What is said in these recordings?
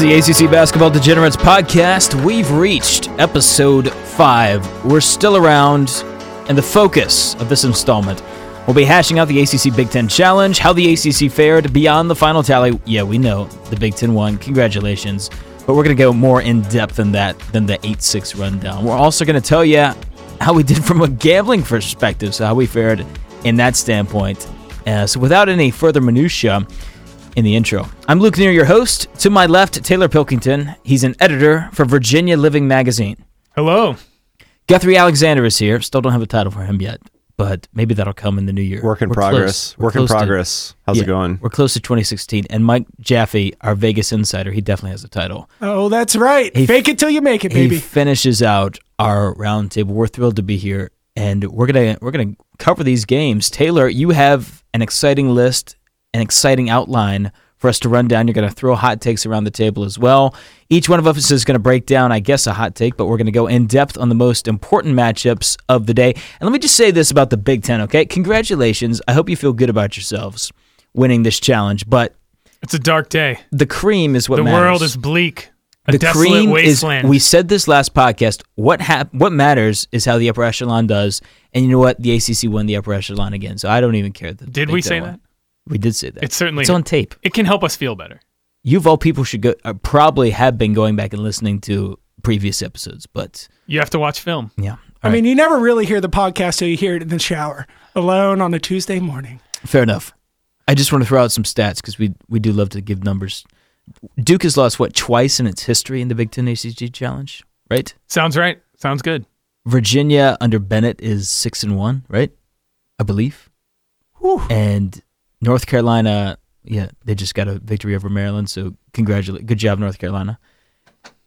the ACC Basketball Degenerates podcast. We've reached episode five. We're still around, and the focus of this installment will be hashing out the ACC Big Ten Challenge, how the ACC fared beyond the final tally. Yeah, we know the Big Ten won. Congratulations. But we're going to go more in depth than that, than the 8 6 rundown. We're also going to tell you how we did from a gambling perspective, so how we fared in that standpoint. Uh, so without any further minutia, in the intro. I'm Luke Neer, your host. To my left, Taylor Pilkington. He's an editor for Virginia Living Magazine. Hello. Guthrie Alexander is here. Still don't have a title for him yet, but maybe that'll come in the new year. Work in We're progress. Work in close to- progress. How's yeah, it going? We're close to 2016. And Mike Jaffe, our Vegas insider, he definitely has a title. Oh, that's right. He- Fake it till you make it, He baby. finishes out our roundtable. We're thrilled to be here, and we're gonna we're gonna cover these games. Taylor, you have an exciting list, an exciting outline for us to run down. You're gonna throw hot takes around the table as well. Each one of us is gonna break down, I guess, a hot take, but we're gonna go in depth on the most important matchups of the day. And let me just say this about the Big Ten, okay? Congratulations. I hope you feel good about yourselves winning this challenge, but it's a dark day. the cream is what the matters world is bleak. A the desolate cream wasteland. is we said this last podcast what hap- what matters is how the upper echelon does and you know what the acc won the upper echelon again so i don't even care Did we say won. that? We did say that It's certainly it's on tape it can help us feel better. you of all people should go uh, probably have been going back and listening to previous episodes but You have to watch film. yeah I mean, you never really hear the podcast till you hear it in the shower, alone on a Tuesday morning. fair enough i just want to throw out some stats because we we do love to give numbers duke has lost what twice in its history in the big ten acc challenge right Sounds right. Sounds good. Virginia under Bennett is six and one, right? I believe. And North Carolina, yeah, they just got a victory over Maryland. So congratulate, good job, North Carolina.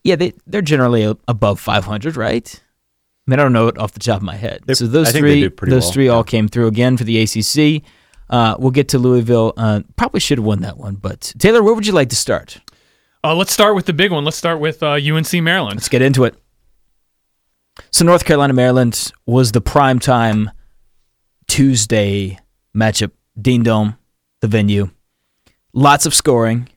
Yeah, they they're generally above 500, right? I mean, I don't know it off the top of my head. They- so those I think they three, do those well, three all yeah. came through again for the ACC. Uh, we'll get to Louisville. Uh, probably should have won that one, but Taylor, where would you like to start? Uh, let's start with the big one. Let's start with uh, UNC Maryland. Let's get into it. So North Carolina Maryland was the prime time Tuesday matchup. Dean Dome, the venue. Lots of scoring.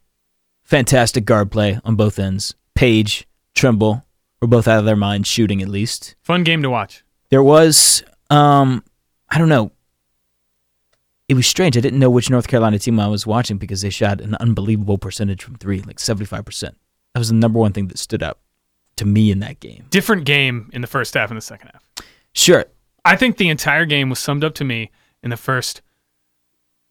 Fantastic guard play on both ends. Paige, Trimble were both out of their minds shooting at least. Fun game to watch. There was um I don't know. It was strange. I didn't know which North Carolina team I was watching because they shot an unbelievable percentage from 3, like 75%. That was the number one thing that stood out to me in that game. Different game in the first half and the second half. Sure, I think the entire game was summed up to me in the first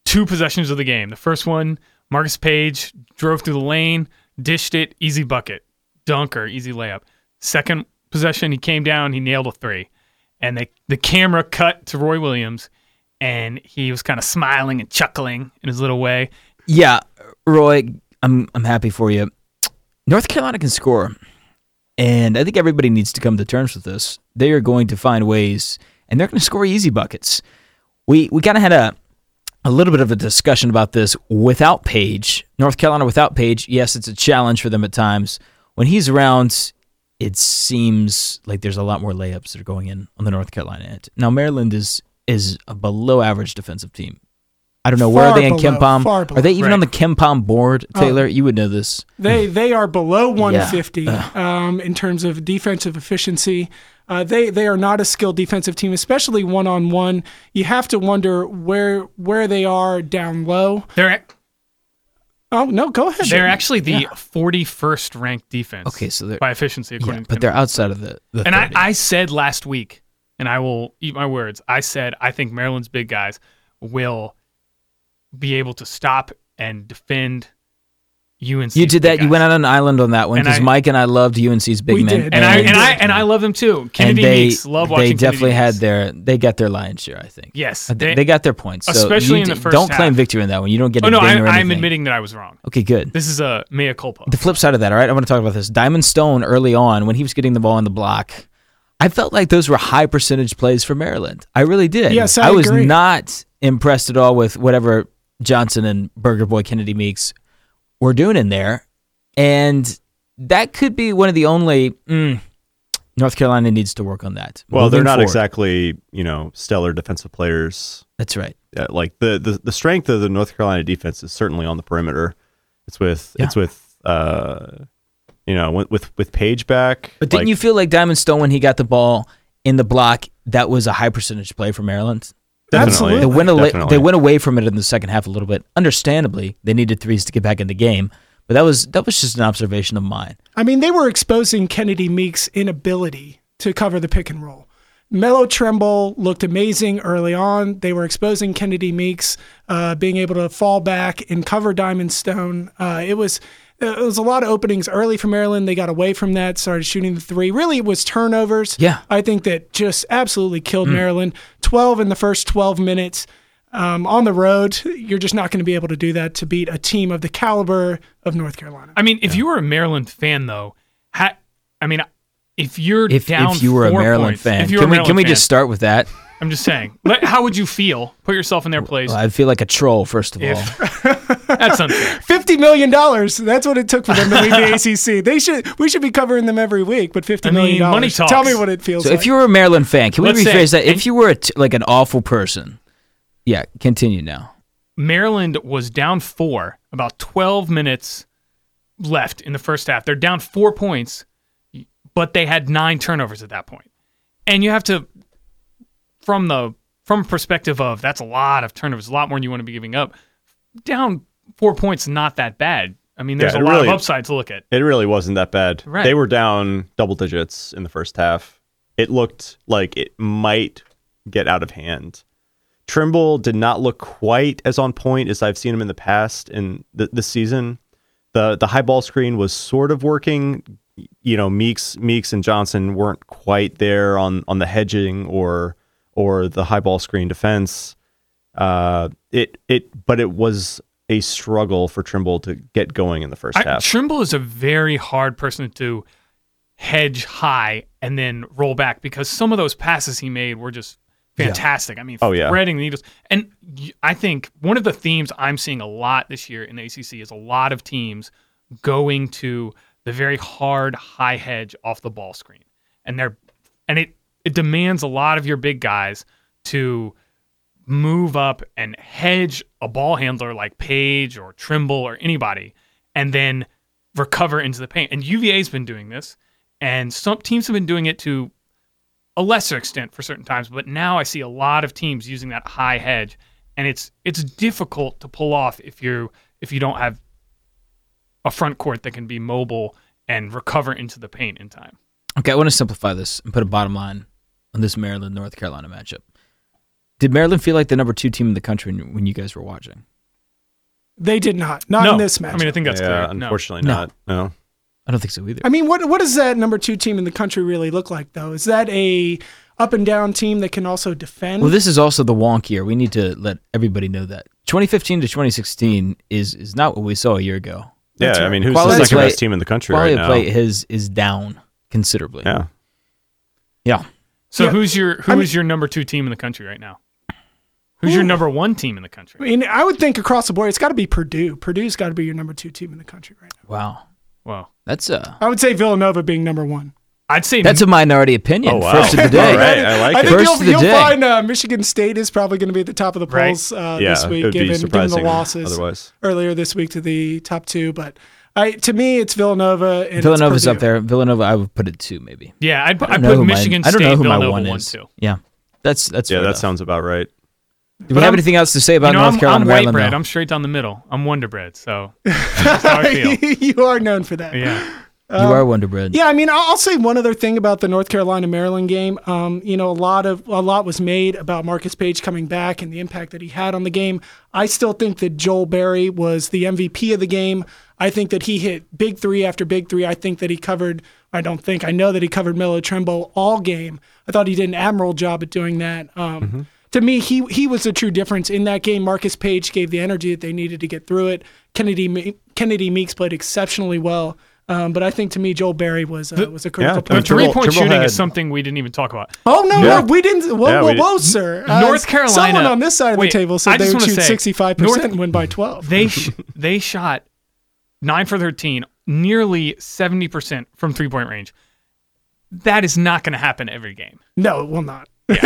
two possessions of the game. The first one, Marcus Paige drove through the lane, dished it, easy bucket, dunker, easy layup. Second possession, he came down, he nailed a three, and they the camera cut to Roy Williams, and he was kind of smiling and chuckling in his little way. Yeah, Roy, I'm I'm happy for you. North Carolina can score, and I think everybody needs to come to terms with this. They are going to find ways, and they're going to score easy buckets. We we kind of had a a little bit of a discussion about this without Paige. North Carolina without Paige, yes, it's a challenge for them at times. When he's around, it seems like there's a lot more layups that are going in on the North Carolina end. Now Maryland is is a below average defensive team. I don't know where are they in below, KenPom. Are they even on the Right. KenPom board, Taylor? you would know this. They they are below 150 Ugh. um, in terms of defensive efficiency. Uh, they they are not a skilled defensive team, especially one on one. You have to wonder where where they are down low. They're Oh no, go ahead. they're actually the 41st ranked defense. Okay, so they're by efficiency according yeah, to but they're outside of the. the And I, I said last week, and I will eat my words. I said I think Maryland's big guys will be able to stop and defend UNC. you did that. You went out on an island on that one because Mike and I loved UNC's big men, did. and I And- and I and I love them too. and Kennedy they Meeks, love they definitely Kennedy had Meeks. their they got their lion's share. I think. yes. Uh, They, They, got their points, so especially in the first Don't claim victory in that one. You don't get. oh no, I, I'm admitting that I was wrong. Okay, good. This is a mea culpa. The flip side of that, all right, I want to talk about this. Diamond Stone early on, when he was getting the ball in the block, I felt like those were high percentage plays for Maryland. I really did. Yes, I was agree. not impressed at all with whatever Johnson and Burger Boy Kennedy Meeks were doing in there. And that could be one of the only. Mm, North Carolina needs to work on that. Well, they're not forward. exactly, you know, stellar defensive players. That's right. Uh, like the, the the strength of the North Carolina defense is certainly on the perimeter. It's with Yeah. it's with uh, You know, with with, with Paige back. But didn't like, you feel like Diamond Stone when he got the ball in the block? That was a high percentage play for Maryland. Definitely. Absolutely. They went away, Definitely. they went away from it in the second half a little bit. Understandably, they needed threes to get back in the game. But that was that was just an observation of mine. I mean, they were exposing Kennedy Meeks' inability to cover the pick and roll. Melo Trimble looked amazing early on. They were exposing Kennedy Meeks, uh, being able to fall back and cover Diamond Stone. Uh, it was it was a lot of openings early for Maryland. They got away from that, started shooting the three. Really, it was turnovers. Yeah. I think that just absolutely killed Maryland. Twelve in the first twelve minutes. Um, on the road, you're just not going to be able to do that to beat a team of the caliber of North Carolina. I mean, if you were a Maryland fan, though, ha- I mean, if you're If, down if you were a Maryland points, fan, if can a we Maryland can we fan, just start with that? I'm just saying. Let- How would you feel? Put yourself in their place. I feel like a troll first of all. That's unfair. Fifty million dollars. That's what it took for them to leave the ACC. They should. We should be covering them every week. But fifty I million mean, money dollars. talks. Tell me what it feels So like. if you were a Maryland fan, can we Let's say- rephrase that? If you were a t- like an awful person, yeah, continue now. Maryland was down four, about 12 minutes left in the first half. They're down four points, but they had nine turnovers at that point. And you have to, from the from perspective of that's a lot of turnovers, a lot more than you want to be giving up. Down four points, not that bad. I mean, there's Yeah, a lot really- of upside to look at. It really wasn't that bad. Right. They were down double digits in the first half. It looked like it might get out of hand. Trimble did not look quite as on point as I've seen him in the past in th- this season. The the high ball screen was sort of working. You know, Meeks Meeks and Johnson weren't quite there on on the hedging or or the high ball screen defense. Uh, it it but it was a struggle for Trimble to get going in the first I, half. Trimble is a very hard person to hedge high and then roll back because some of those passes he made were just fantastic. I mean, Oh, yeah. threading the needles. And I think one of the themes I'm seeing a lot this year in the ACC is a lot of teams going to the very hard high hedge off the ball screen, and they're and it it demands a lot of your big guys to move up and hedge a ball handler like Paige or Trimble or anybody, and then recover into the paint. And UVA's been doing this, and some teams have been doing it to a lesser extent for certain times. But now I see a lot of teams using that high hedge, and it's it's difficult to pull off if you if you don't have a front court that can be mobile and recover into the paint in time. Okay, I want to simplify this and put a bottom line on this Maryland North Carolina matchup. Did Maryland feel like the number two team in the country when when you guys were watching? they did not. Not no, in this match. I mean I think that's yeah, clear. Unfortunately No. not. No. I don't think so either. I mean, what what does that number two team in the country really look like, though? Is that a up and down team that can also defend? Well, this is also the wonk year. We need to let everybody know that 2015 to 2016 is is not what we saw a year ago. Yeah, That's I mean, who's Quality the second play- best team in the country Quality right of now? play is is down considerably. Yeah. Yeah. So Yeah. who's your who I is your number two team in the country right now? Who's your number one team in the country? I mean, I would think across the board, it's got to be Purdue. Purdue's got to be your number two team in the country right now. Wow. wow, That's a I would say Villanova being number one. I'd say that's a minority opinion. Oh, wow. First of the day. All right, I like I it. think First you'll, of the you'll day. find uh, Michigan State is probably going to be at the top of the Right. polls uh, yeah, this week, given, given the losses otherwise. earlier this week to the top two. But I, to me, it's Villanova. And it's Villanova's up there. Villanova, I would put it two maybe. yeah. I'd, I I'd put who my- Michigan I don't State know who my one one is. too. Yeah, that's that's Yeah, that enough. sounds about right. Do we But have I'm- anything else to say about You know, North I'm, Carolina, I'm white Maryland? bread. though? I'm straight down the middle. I'm Wonder Bread. So that's how I feel. you are known for that. Yeah. you are Wonder Bread. Yeah, I mean, I'll I'll say one other thing about the North Carolina Maryland game. Um, you know, a lot of a lot was made about Marcus Paige coming back and the impact that he had on the game. I still think that Joel Berry was the MVP of the game. I think that he hit big three after big three. I think that he covered. I don't think I know that he covered Melo Trimble all game. I thought he did an admirable job at doing that. Um, To me, he he was the true difference in that game. Marcus Paige gave the energy that they needed to get through it. Kennedy Kennedy Meeks played exceptionally well. Um, but I think to me, Joel Berry was uh, was a critical yeah, point. The three point shooting had- is something we didn't even talk about. Oh no, Yeah. no, we didn't. Whoa, Yeah, whoa, we whoa, did- sir. Uh, North Carolina- Someone on this side of Wait, the table said they would shoot sixty five percent and win by twelve. They sh- they shot nine for thirteen, nearly seventy percent from three point range. That is not going to happen every game. no, it will not. Of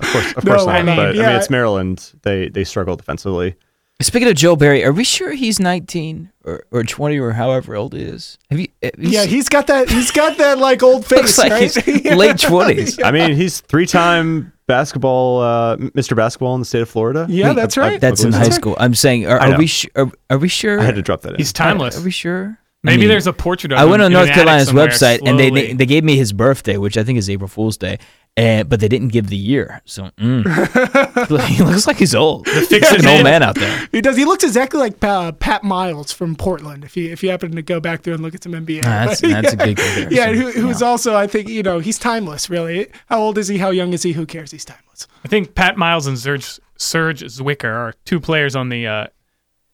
course, of No, course I not. mean, but I mean, it's Maryland. They they struggle defensively. Speaking of Joel Berry, are we sure he's 19 or, or 20 or however old he is? Have you? Have you Yeah, seen- he's got that. He's got that like old looks face, like right? he's late 20s. I mean, he's three-time basketball, uh, Mr. Basketball in the state of Florida. Yeah, Wait, that's I- I- right. That's in high believe so. school. I'm saying, are, are we sure? Are, are we sure? I had to drop that in. He's timeless. Are we sure? I Maybe mean, there's a portrait of I him went on in North Carolina's somewhere website and they, they they gave me his birthday, which I think is April Fool's Day, and but they didn't give the year. So mm. he looks like he's old. fix He's is an old man out there. He does. He looks exactly like uh, Pat Miles from Portland. If you if you happen to go back there and look at some NBA, that's But, that's a yeah. good comparison. Yeah, who, who's also I think you know he's timeless. Really, how old is he? How young is he? Who cares? He's timeless. I think Pat Miles and Serge, Serge Zwikker are two players on the uh,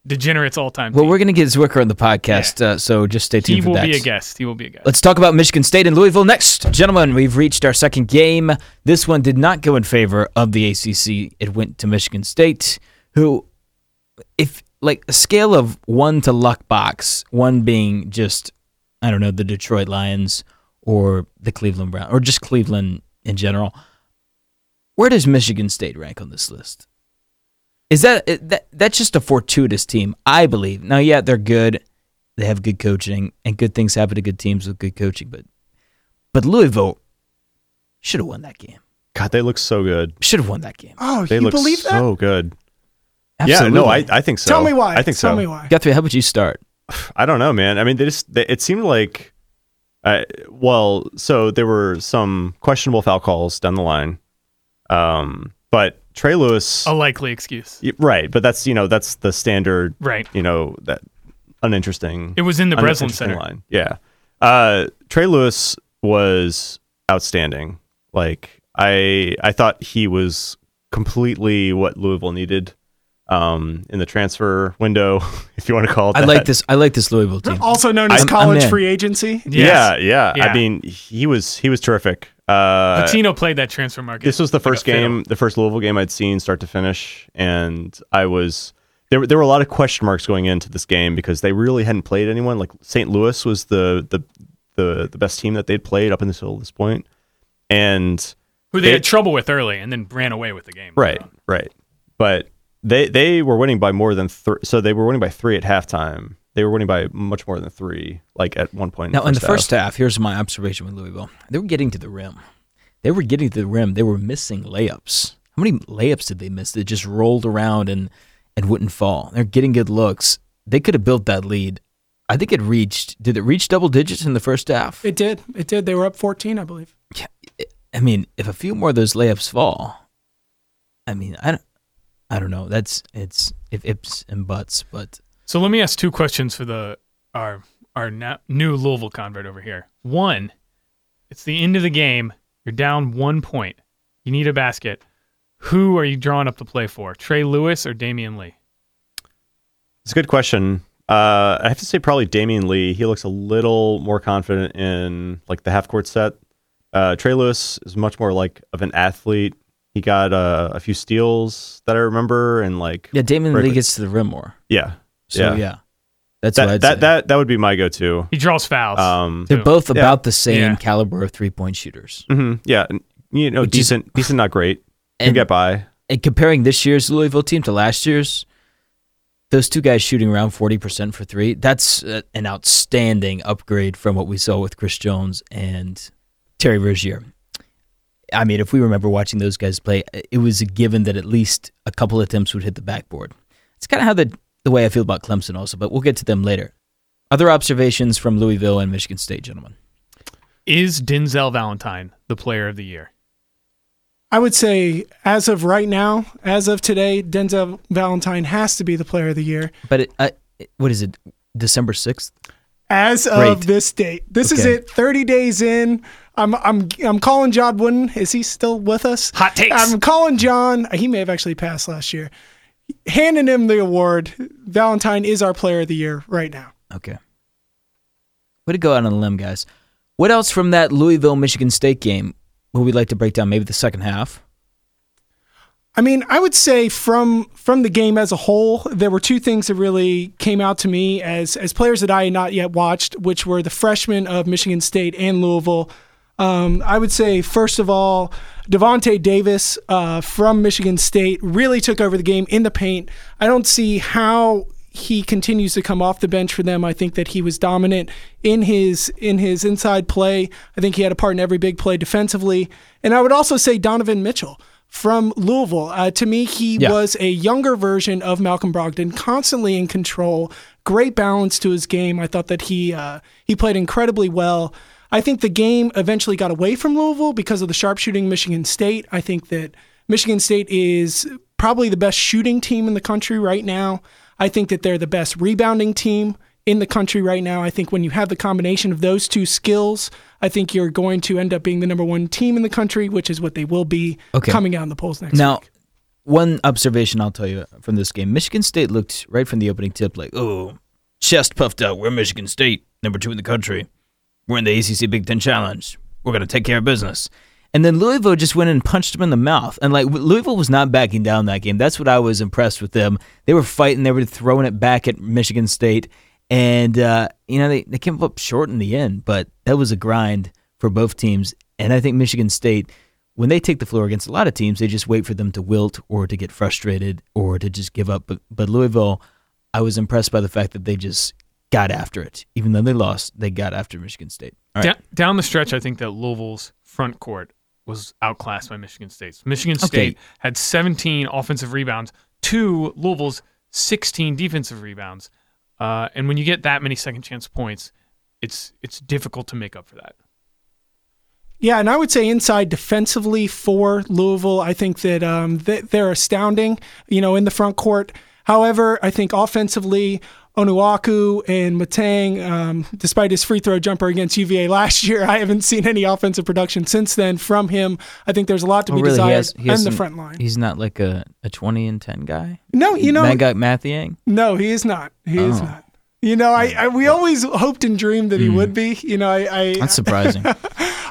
Degenerates all-time Well, team. we're gonna get Zwikker on the podcast, uh, so just stay tuned he for will that. be a guest. He will be a guest. Let's talk about Michigan State and Louisville next. Gentlemen, we've reached our second game. This one did not go in favor of the ACC. It went to Michigan State, who, if like a scale of one to luck box, one being just, I don't know, the Detroit Lions or the Cleveland Brown or just Cleveland in general, where does Michigan State rank on this list? Is that that that's just a fortuitous team? I believe. Now, yeah, they're good. They have good coaching, and good things happen to good teams with good coaching. But but Louisville should have won that game. God, they look so good. Should have won that game. Oh, They you look believe that? so good. Absolutely. Yeah, no, I, I think so. Tell me why. I think Tell so. me why. Guthrie, how about you start? I don't know, man. I mean, they just they, it seemed like, uh, well, so there were some questionable foul calls down the line, um, but Trey Lewis, a likely excuse. y- right? But that's you know that's the standard, Right. you know that uninteresting. It was in the Breslin Center. line. Yeah, uh, Trey Lewis was outstanding. Like I I thought he was completely what Louisville needed. Um, in the transfer window, if you want to call it I that. like this. I like this Louisville team. Also known as I'm- I'm college free agency. Yes. Yeah, yeah, Yeah. I mean, he was he was terrific. Uh, Pitino played that transfer market. this was the first fiddle. game, the first Louisville game I'd seen start to finish, and I was there. were- There were a lot of question marks going into this game because they really hadn't played anyone. Like St. Louis was the the the the best team that they'd played up until this point, and who they They- had trouble with early and then ran away with the game. right, right, but they they were winning by more than three. So they were winning by three at halftime. They were winning by much more than three. Like at one point. Now, in the half. first half, here's my observation with Louisville. They were getting to the rim. They were getting to the rim. They were missing layups. How many layups did they miss that just rolled around and, and wouldn't fall? They're getting good looks. They could have built that lead. I think it reached, did it reach double digits in the first half? It did. It did. They were up 14, I believe. Yeah, I mean, if a few more of those layups fall, I mean, I don't, I don't know. That's it's if ifs and buts, but So let me ask two questions for the our our na- new Louisville convert over here. One, it's the end of the game. You're down one point. You need a basket. Who are you drawing up to play for? Trey Lewis or Damion Lee? It's a good question. Uh, I have to say probably Damion Lee. He looks a little more confident in like the half court set. Uh, Trey Lewis is much more like of an athlete. He got uh, a few steals that I remember, and like yeah, Damon Right, Lee gets to the rim more. yeah, So Yeah. yeah, that's what that I'd that, say. that that would be my go-to. He draws fouls. Um, They're both Yeah. about the same Yeah. caliber of three point shooters. mhm, yeah, you know, Which is- decent, decent, not great. Can And, get by. and comparing this year's Louisville team to last year's, those two guys shooting around 40% for three, that's uh, an outstanding upgrade from what we saw with Chris Jones and Terry Rozier. I mean, if we remember watching those guys play, it was a given that at least a couple attempts would hit the backboard. It's kind of how the, the way I feel about Clemson also, but we'll get to them later. Other observations from Louisville and Michigan State, gentlemen. Is Denzel Valentine the player of the year? I would say, as of right now, as of today, Denzel Valentine has to be the player of the year. But it, uh, what is it? December 6th? As Great. of this date, this is it. Thirty days in, I'm I'm I'm calling John Wooden. Is he still with us? Hot takes. I'm calling John. He may have actually passed last year. Handing him the award. Valentine is our player of the year right now. Okay. Way to go out on a limb, guys. What else from that Louisville Michigan State game would we like to break down? Maybe the second half. I mean, I would say from from the game as a whole, there were two things that really came out to me as as players that I had not yet watched, which were the freshmen of Michigan State and Louisville. Um, I would say, first of all, Deyonta Davis uh, from Michigan State really took over the game in the paint. I don't see how he continues to come off the bench for them. I think that he was dominant in his in his inside play. I think he had a part in every big play defensively. And I would also say Donovan Mitchell from Louisville. Uh, to me, he Yeah. was a younger version of Malcolm Brogdon, constantly in control, great balance to his game. I thought that he uh, he played incredibly well. I think the game eventually got away from Louisville because of the sharpshooting Michigan State. I think that Michigan State is probably the best shooting team in the country right now. I think that they're the best rebounding team in the country right now. I think when you have the combination of those two skills, I think you're going to end up being the number one team in the country, which is what they will be Okay. coming out in the polls next week. Now, week. one observation I'll tell you from this game: Michigan State looked right from the opening tip like, "Oh, chest puffed out. We're Michigan State, number two in the country. We're in the ACC Big Ten Challenge. We're gonna take care of business." And then Louisville just went and punched him in the mouth. And like Louisville was not backing down that game. That's what I was impressed with them. They were fighting. They were throwing it back at Michigan State, and uh, you know they they came up short in the end. But that was a grind for both teams. And I think Michigan State when they take the floor against a lot of teams, they just wait for them to wilt or to get frustrated or to just give up. But, but Louisville, I was impressed by the fact that they just got after it. Even though they lost, they got after Michigan State. All right. Da- down the stretch, I think that Louisville's front court was outclassed by Michigan State's. Michigan Okay. State had 17 offensive rebounds to Louisville's 16 defensive rebounds. Uh, and when you get that many second chance points, it's it's difficult to make up for that. Yeah, and I would say inside defensively for Louisville, I think that um, they're astounding, you know, in the front court. However, I think offensively, Onuaku and Mathiang, um, despite his free throw jumper against UVA last year, I haven't seen any offensive production since then from him. I think there's a lot to Oh, be really? He desired has- he in the front line. He's not like a, a 20 and 10 guy? No, you know, That guy, Mathiang? no, he is not. He is Oh. not. You know, I, I we always hoped and dreamed that he would be. You know, I, I That's surprising.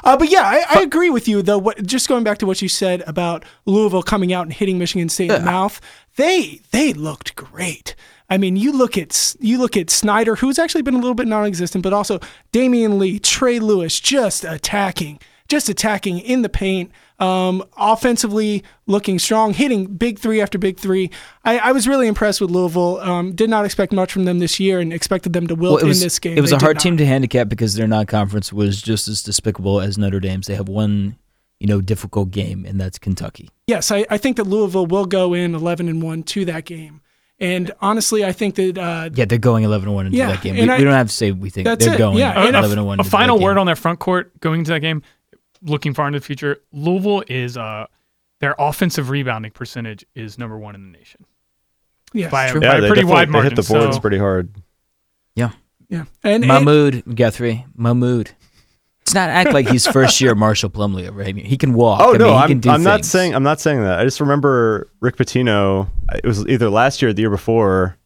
Uh, but yeah, I, I agree with you though. What just going back to what you said about Louisville coming out and hitting Michigan State in the mouth, they they looked great. I mean, you look at you look at Snider, who's actually been a little bit non-existent, but also Damion Lee, Trey Lewis, just attacking, just attacking in the paint. Um, offensively looking strong, hitting big three after big three. I, I was really impressed with Louisville. Um, did not expect much from them this year, and expected them to wilt Well, was, in this game. It was They a hard not. team to handicap because their non-conference was just as despicable as Notre Dame's. They have one, you know, difficult game, and that's Kentucky. Yes, I, I think that Louisville will go in 11 and 1 to that game. And honestly, I think that uh, Yeah, they're going 11 and 1 into Yeah, that game. We, I- we don't have to say we think they're it, going yeah, and 11 a, and 1 a into final word game. on their front court going into that game, looking far into the future. Louisville is uh, their offensive rebounding percentage is number one in the nation yes, by, true. by Yeah, a they pretty definitely- wide they hit the boards so, pretty hard. Yeah. yeah. And, and Mahmood Guthrie. Mahmood. It's not act like he's first year Marshall Plumlee over him. He can walk. Oh I no, mean, he I'm, can do I'm not saying I'm not saying that. I just remember Rick Pitino. It was either last year or the year before.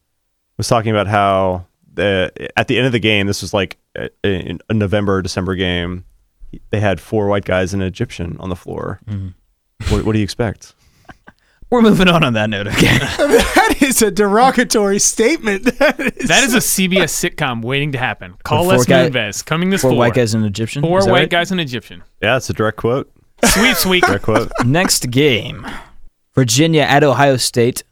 Was talking about how the at the end of the game, this was like a, a a November December game. They had four white guys and an Egyptian on the floor. Mm-hmm. What, what do you expect? We're moving on on that note. Okay. that is a derogatory statement. That is, that is a CBS sitcom waiting to happen. Call Four Les guy- Moonves coming this Four fall. white guys and an Egyptian. Four white right? guys and Egyptian. Yeah, it's a direct quote. Sweet, sweet. Direct quote. Next game, Virginia at Ohio State.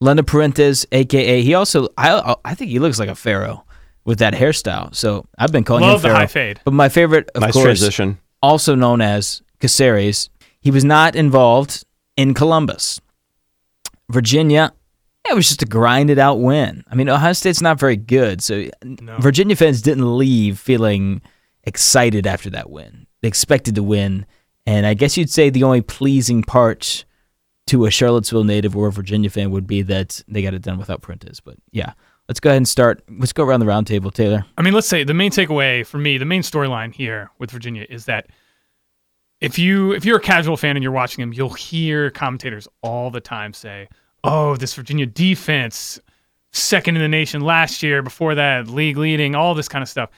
London Perrantes, aka he also I I think he looks like a pharaoh with that hairstyle. So I've been calling Love him the pharaoh. high fade. But my favorite, of nice course, transition. also known as Caceres, he was not involved in Columbus. Virginia, it was just a grinded out win. I mean, Ohio State's not very good, so No. Virginia fans didn't leave feeling excited after that win. They expected to win, and I guess you'd say the only pleasing part to a Charlottesville native or a Virginia fan would be that they got it done without Prentice. But yeah, let's go ahead and start. Let's go around the roundtable, Taylor. I mean, let's say the main takeaway for me, the main storyline here with Virginia is that if you if you're a casual fan and you're watching them, you'll hear commentators all the time say, "Oh, this Virginia defense, second in the nation last year. Before that, league leading, all this kind of stuff."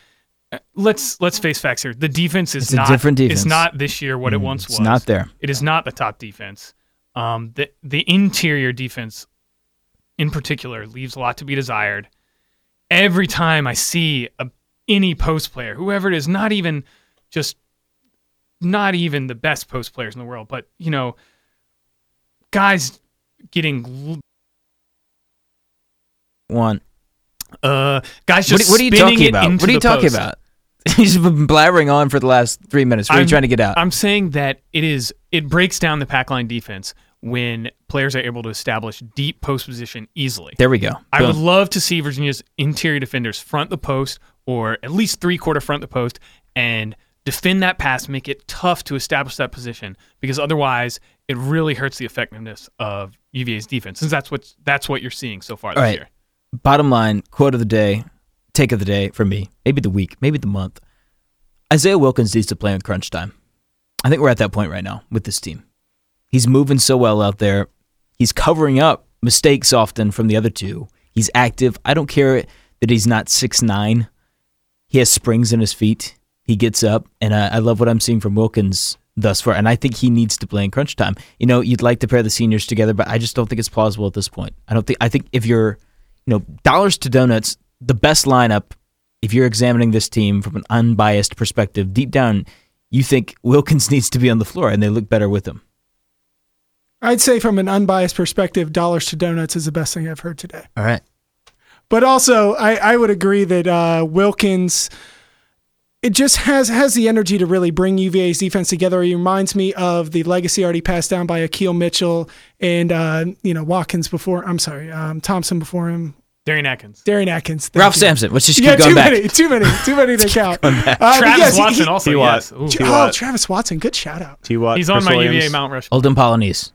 Uh, Let's let's face facts here. The defense is It's not different defense. It's not this year what it once It's was. It's not there. It is not the top defense. Um, the the interior defense, in particular, leaves a lot to be desired. Every time I see a, any post player, whoever it is, not even just not even the best post players in the world, but you know, guys getting One. uh guys What, just what are you talking about? What are you talking about? He's been blabbering on for the last three minutes. What are you trying to get out? I'm saying that it is it breaks down the pack line defense when players are able to establish deep post position easily. there we go. I would love to see Virginia's interior defenders front the post or at least three quarter front the post and defend that pass, make it tough to establish that position because otherwise it really hurts the effectiveness of UVA's defense. Since that's what that's what you're seeing so far this All right. year. Bottom line, quote of the day, take of the day for me, maybe the week, maybe the month. Isaiah Wilkins needs to play in crunch time. I think we're at that point right now with this team. He's moving so well out there. He's covering up mistakes often from the other two. He's active. I don't care that he's not six nine. He has springs in his feet. He gets up, and I, I love what I'm seeing from Wilkins thus far. And I think he needs to play in crunch time. You know, you'd like to pair the seniors together, but I just don't think it's plausible at this point. I don't think. I think if you're, you know, dollars to donuts, the best lineup. If you're examining this team from an unbiased perspective, deep down, you think Wilkins needs to be on the floor, and they look better with him. I'd say from an unbiased perspective, dollars to donuts is the best thing I've heard today. All right. But also, I, I would agree that uh, Wilkins, it just has has the energy to really bring UVA's defense together. He reminds me of the legacy already passed down by Akil Mitchell and uh, you know Watkins before. I'm sorry, um, Thompson before him. Darion Atkins. Darion Atkins. Ralph you. Sampson. Let's just keep Yeah, going too back. many, too many, too many to count. Uh, Travis yes, Watson he- also, T-Watt. yes. Ooh. T- Oh, Travis Watson, good shout out. T. Watt, He's on Chris my Williams. UVA Mount Rushmore. Olden Polynice.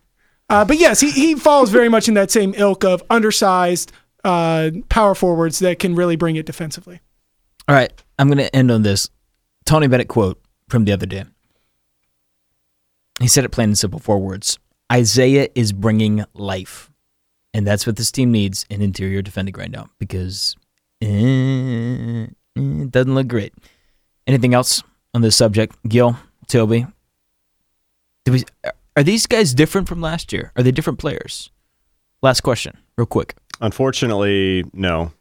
Uh, but yes, he, he falls very much in that same ilk of undersized uh, power forwards that can really bring it defensively. All right, I'm going to end on this Tony Bennett quote from the other day. He said it plain and simple, four words. Isaiah is bringing life, and that's what this team needs in interior defending right now because eh, it doesn't look great. Anything else on this subject, Gill, Tobey? We, are these guys different from last year? Are they different players? Last question, real quick. Unfortunately, no.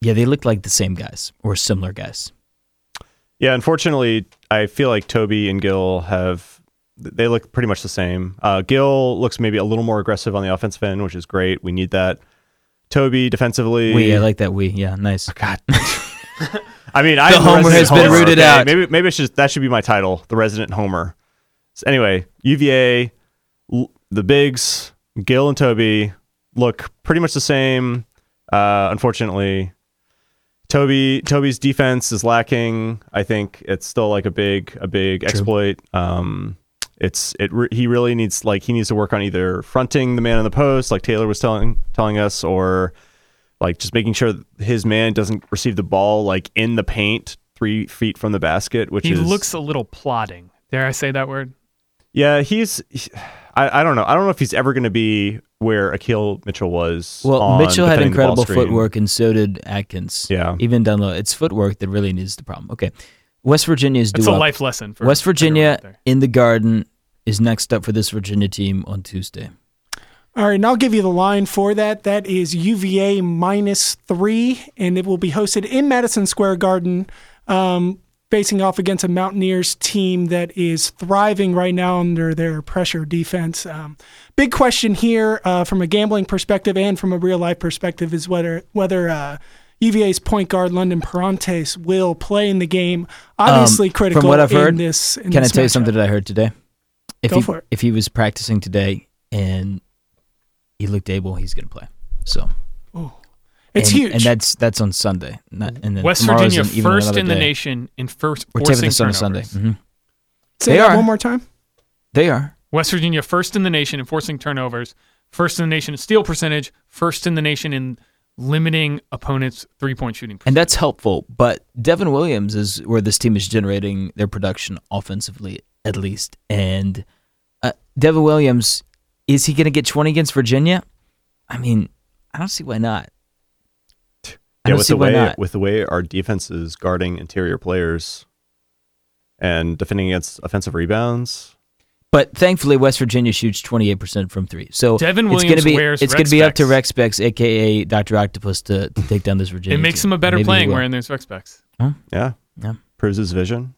Yeah, they look like the same guys or similar guys. Yeah, unfortunately, I feel like Tobey and Gill have they look pretty much the same. Uh, Gill looks maybe a little more aggressive on the offensive end, which is great. We need that. Tobey defensively. We, I like that. We, yeah, nice. God. I mean, I The am homer resident has been homer, rooted okay? out. Maybe maybe it's just that should be my title, the resident homer. So anyway, UVA, l- the bigs, Gill and Tobey look pretty much the same. Uh, unfortunately, Tobey Tobey's defense is lacking. I think it's still like a big a big exploit. Um, it's it re- he really needs like he needs to work on either fronting the man in the post, like Taylor was telling telling us, or like just making sure his man doesn't receive the ball like in the paint three feet from the basket, which He is looks a little plodding. Dare I say that word? Yeah he's he- I, I don't know I don't know if he's ever going to be where Akil Mitchell was. Well, on Mitchell had defending the ball incredible footwork, and so did Atkins. Yeah. even down low. It's footwork that really is the problem. Okay, West Virginia is It's a up. life lesson for West Virginia out there. in the Garden is next up for this Virginia team on Tuesday. All right, and I'll give you the line for that. That is UVA minus three, and it will be hosted in Madison Square Garden, um, facing off against a Mountaineers team that is thriving right now under their pressure defense. Um, big question here uh, from a gambling perspective and from a real life perspective is whether whether uh, UVA's point guard London Perrantes will play in the game. Obviously, Um, critical From what I've heard, in this. Can I this tell you something that I heard today? If Go he, for it. If he was practicing today and he looked able, he's going to play. So It's and, huge. and that's that's on Sunday. Not, and then West Virginia an- even first in the day. nation in first We're taping forcing this on Sunday. turnovers. Mhm. Say they that are. one more time. They are. West Virginia first in the nation in forcing turnovers, first in the nation in steal percentage, first in the nation in limiting opponents' three point shooting. And that's helpful. But Devin Williams is where this team is generating their production offensively, at least. And uh, Devin Williams, is he going to get 20 against Virginia? I mean, I don't see why not. I Yeah, with the way not. with the way our defense is guarding interior players and defending against offensive rebounds. But thankfully, West Virginia shoots 28% from three. So Devin it's Williams gonna be, wears It's going to be up to. Rec Specs, a.k.a. Dr. Octopus, to, to take down this Virginia It makes team. him a better Maybe playing wearing those Rec specs. Yeah. Yeah. proves his vision.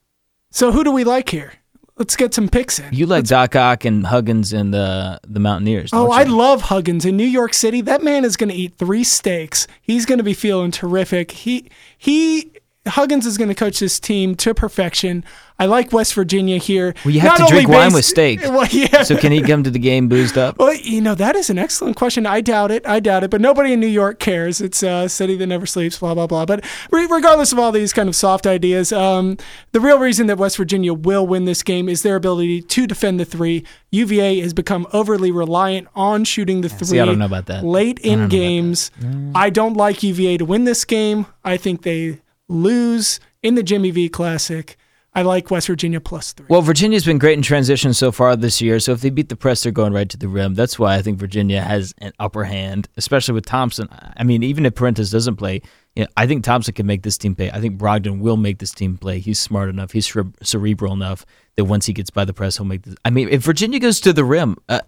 So who do we like here? Let's get some picks in. You like Doc Ock and Huggins and the the Mountaineers. Oh, don't I you? love Huggins in New York City. That man is going to eat three steaks. He's going to be feeling terrific. He he Huggins is going to coach this team to perfection. I like West Virginia here. Well, you have Not to drink wine with steak. Well, yeah. So can he come to the game boozed up? Well, you know, that is an excellent question. I doubt it. I doubt it. But nobody in New York cares. It's a city that never sleeps, blah, blah, blah. But re- regardless of all these kind of soft ideas, um, the real reason that West Virginia will win this game is their ability to defend the three. UVA has become overly reliant on shooting the three see, I don't know about that. late in games. I don't like UVA to win this game. I think they lose in the Jimmy V Classic. I like West Virginia plus three. Well, Virginia's been great in transition so far this year. So if they beat the press, they're going right to the rim. That's why I think Virginia has an upper hand, especially with Thompson. I mean, even if Perrantes doesn't play, you know, I think Thompson can make this team play. I think Brogdon will make this team play. He's smart enough. He's cere- cerebral enough that once he gets by the press, he'll make this. I mean, if Virginia goes to the rim, uh,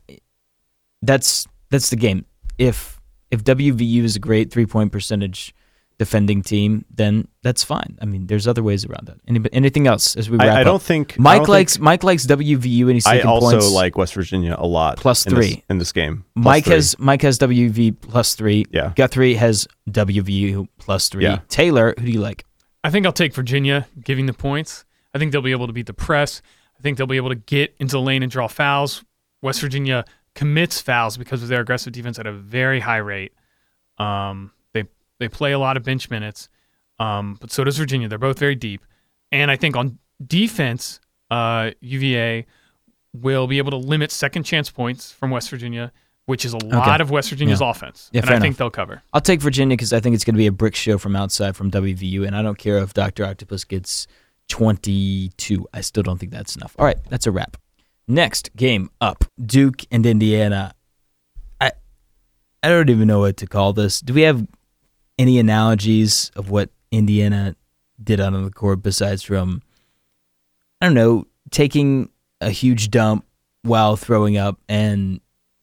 that's that's the game. If if WVU is a great three point percentage defending team, then that's fine. I mean, there's other ways around that. Any, anything else as we wrap I, I don't think Mike don't likes think- Mike likes WVU and he's I also points. like West Virginia a lot. Plus in this- three. in this game. Plus Mike three. has Mike has WV plus three. Yeah. Guthrie has WVU plus three. Yeah. Taylor, who do you like? I think I'll take Virginia giving the points. I think they'll be able to beat the press. I think they'll be able to get into the lane and draw fouls. West Virginia commits fouls because of their aggressive defense at a very high rate. Um, they play a lot of bench minutes, um, but so does Virginia. They're both very deep, and I think on defense, uh, UVA will be able to limit second chance points from West Virginia, which is a lot of West Virginia's Yeah. offense, Yeah, and I think they'll cover. I'll take Virginia because I think it's going to be a brick show from outside from WVU, and I don't care if Doctor Octopus gets 22. I still don't think that's enough. All right, that's a wrap. Next game up, Duke and Indiana. I I don't even know what to call this. Do we have any analogies of what Indiana did out on the court besides from I don't know taking a huge dump while throwing up and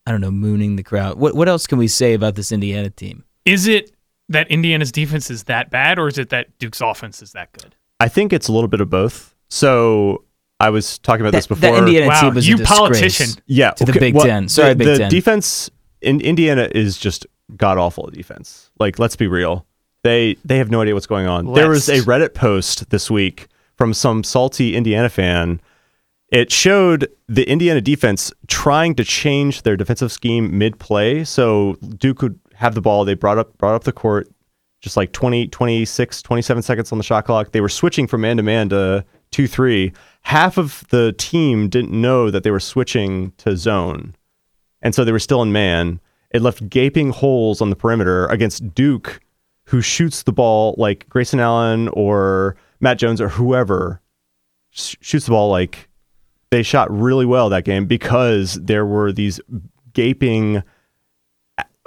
I don't know mooning the crowd. What what else can we say about this Indiana team? Is it that Indiana's defense is that bad, or is it that Duke's offense is that good? I think it's a little bit of both. So I was talking about this before. that Indiana Wow, team was you a politician. yeah, to the Big Ten. Sorry, the, Big the Ten. defense in Indiana is just god awful defense. Like, let's be real. They they have no idea what's going on. There was a Reddit post this week from some salty Indiana fan. It showed the Indiana defense trying to change their defensive scheme mid play. So Duke would have the ball. They brought up brought up the court just like 20, 26, 27 seconds on the shot clock. They were switching from man to man to 2 3. Half of the team didn't know that they were switching to zone. And so they were still in man. It left gaping holes on the perimeter against Duke, who shoots the ball like Grayson Allen or Matt Jones or whoever sh- shoots the ball like they shot really well that game because there were these gaping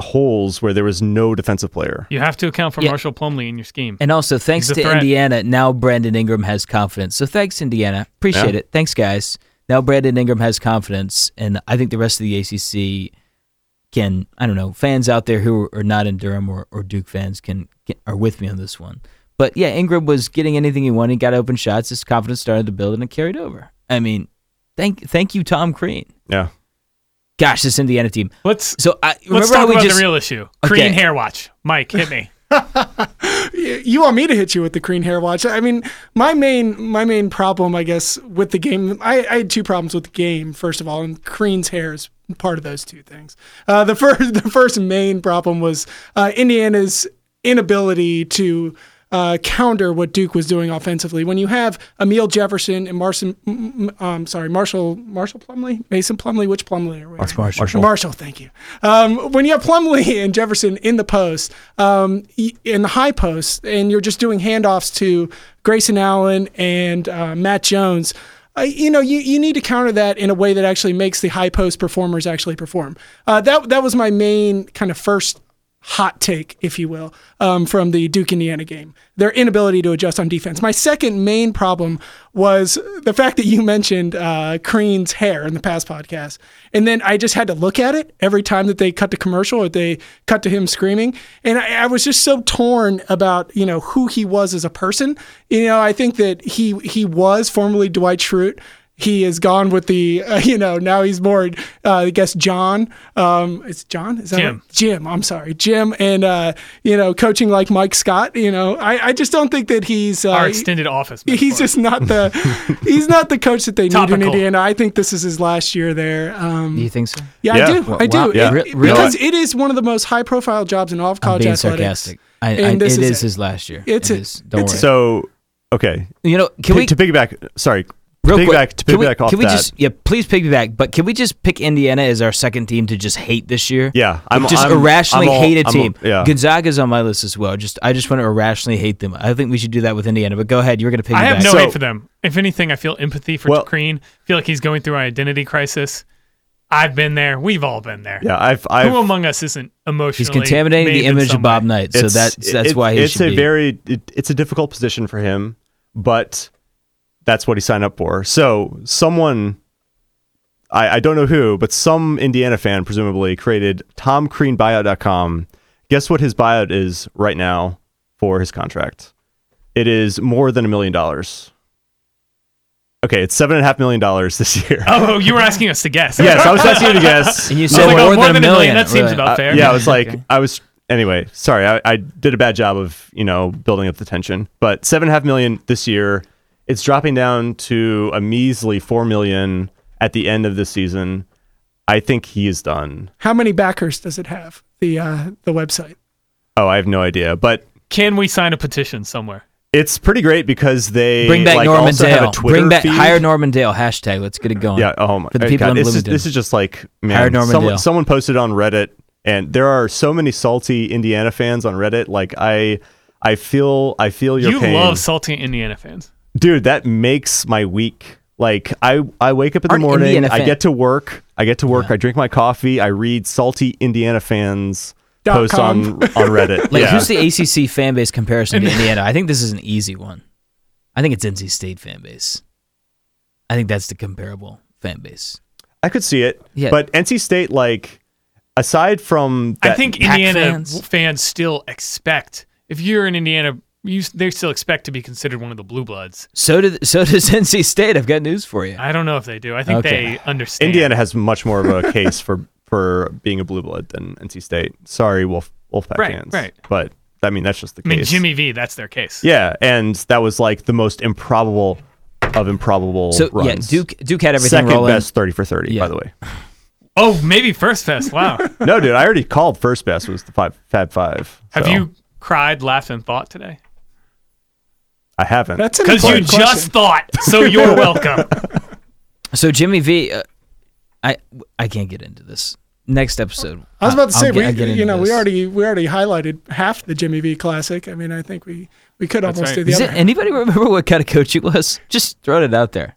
holes where there was no defensive player. You have to account for Yeah. Marshall Plumlee in your scheme. And also, thanks to threat. Indiana, now Brandon Ingram has confidence. So thanks, Indiana. Appreciate Yeah. it. Thanks, guys. Now Brandon Ingram has confidence, and I think the rest of the ACC can, I don't know, fans out there who are not in Durham or, or Duke fans can, can are with me on this one. But yeah, Ingram was getting anything he wanted. He got open shots. His confidence started to build, and it carried over. I mean, thank thank you, Tom Crean. Yeah. Gosh, this Indiana team. let's So I remember let's how talk we about just the real issue. Okay. Hair watch. Mike, hit me. you want me to hit you with the green hair watch? I mean, my main my main problem, I guess, with the game, I, I had two problems with the game. First of all, and Crean's hair is part of those two things. Uh, the first the first main problem was uh, Indiana's inability to. Uh, counter what Duke was doing offensively. When you have Amile Jefferson and Marson, um, sorry, Marshall, Marshall Plumlee, Mason Plumlee, which Plumlee are we? Marshall. Marshall. Marshall, thank you. Um, when you have Plumlee and Jefferson in the post, um, in the high post, and you're just doing handoffs to Grayson Allen and uh, Matt Jones, you know, you, you need to counter that in a way that actually makes the high post performers actually perform. Uh, that that was my main kind of first hot take, if you will, um, from the Duke Indiana game. Their inability to adjust on defense. My second main problem was the fact that you mentioned uh, Crean's hair in the past podcast, and then I just had to look at it every time that they cut the commercial or they cut to him screaming, and I, I was just so torn about you know who he was as a person. You know, I think that he he was formerly Dwight Schrute he is gone with the uh, you know now he's more uh, I guess John um it's John is that Jim. right? Jim I'm sorry Jim and uh you know coaching like Mike Scott you know I, I just don't think that he's uh, Our extended office. he's just not the he's not the coach that they need in Indiana I think this is his last year there um you think so? yeah, Yeah. I do Wow, I do wow. It- Re- it- really? because it is one of the most high profile jobs in all of I'm college being athletics sarcastic. I, I, And this is, is it. his last year. It's It a- Don't it's worry. So, okay. you know, can to, we to piggyback, sorry, to real piggyback, quick? to can we, off can we that. just yeah, please piggyback? But can we just pick Indiana as our second team to just hate this year? Yeah, I'm- just I'm- irrationally I'm all- hate a I'm- team. yeah. Gonzaga's on my list as well. Just I just want to irrationally hate them. I think we should do that with Indiana. But go ahead, you're going to piggyback. I have no So- hate for them. If anything, I feel empathy for Well- Crean. I feel like he's going through an identity crisis. I've been there. We've all been there. yeah, I've, I've Who among us isn't emotionally? He's contaminating made the in image some of Bob way? Knight, so it's- that's that's it- why he it's should a be. very it, it's a difficult position for him, but that's what he signed up for. So someone, I, I don't know who, but some Indiana fan presumably created TomCreanBuyout.com. Guess what his buyout is right now for his contract? It is more than a million dollars. Okay, it's seven and a half million dollars this year. Oh, you were asking us to guess. yes, I was asking you to guess. and you I was said like, more, oh, more than, than a million. That seems Really. about Uh, fair. yeah, I was like, Okay. I was anyway. Sorry, I, I did a bad job of you know building up the tension. But seven and a half million this year. It's dropping down to a measly four million at the end of the season. I think he is done. how many backers does it have the uh the website Oh, I have no idea, but Can we sign a petition somewhere? it's pretty great because they Bring back like, Norman also Dale. Bring back feed. hire Norman Dale. Hashtag. Let's get it going. Yeah. Oh my For the people God, in this is this is just like man. Hire Norman someone, Dale. someone posted on Reddit, and there are so many salty Indiana fans on Reddit. Like I, I feel I feel your you pain. love salty Indiana fans. Dude that makes my week like i i wake up in the Aren't morning Indiana i get to work i get to work i drink my coffee i read salty indiana fans Dot posts on com. on reddit Like, yeah. who's the ACC fan base comparison to Indiana? I think this is an easy one. I think it's NC State fan base. I think that's the comparable fan base. i could see it Yeah. but nc state like aside from that, I think Indiana fans. fans. still expect if you're in Indiana, you they still expect to be considered one of the blue bloods. So did so does NC State. I've got news for you. I don't know if they do. I think Okay. they understand. indiana has much more of a case for for being a blue blood than nc state sorry wolf wolfpack Right, fans right. but i mean that's just the I case mean, Jimmy V. That's their case. yeah and that was like the most improbable of improbable So runs. yeah, Duke Duke had everything second rolling. best 30 for 30 Yeah. by the way Oh, maybe First best. Wow. no, dude, I already called first best was the five Fab Five. Have so you cried, laughed, and thought today? I haven't. that's an Because you question. just thought. So you're welcome. So Jimmy V, uh, I I can't get into this. Next episode. I was about to I'll say, get- we, get you know, we already we already highlighted half the Jimmy V Classic. I mean, I think we we could That's almost right. do the Does other. it, anybody remember what kind of coach he was? Just throwing it out there.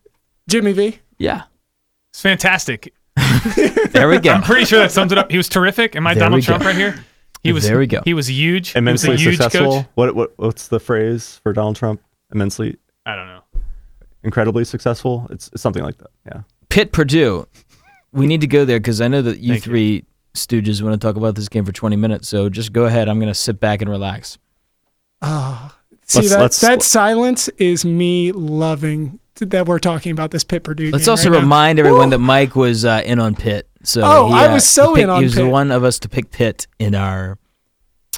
Jimmy V. Yeah. It's fantastic. There we go. I'm pretty sure that sums it up. He was terrific. Am I There Donald we go. Trump right here? He was. There we go. He was huge. Immensely was a huge successful. coach. What what what's the phrase for Donald Trump? Immensely, I don't know. incredibly successful. It's, it's something like that. Yeah. Pitt Purdue. We need to go there because I know that you Thank you. three stooges want to talk about this game for 20 minutes. So just go ahead. I'm going to sit back and relax. Ah, See Let's- that let's- that silence is me loving that we're talking about this Pitt Purdue. Let's game also right now. remind everyone that Mike was uh, in on Pitt. So Oh, he, I uh, was so picked- in on He was the Pitt. one of us to pick Pitt in our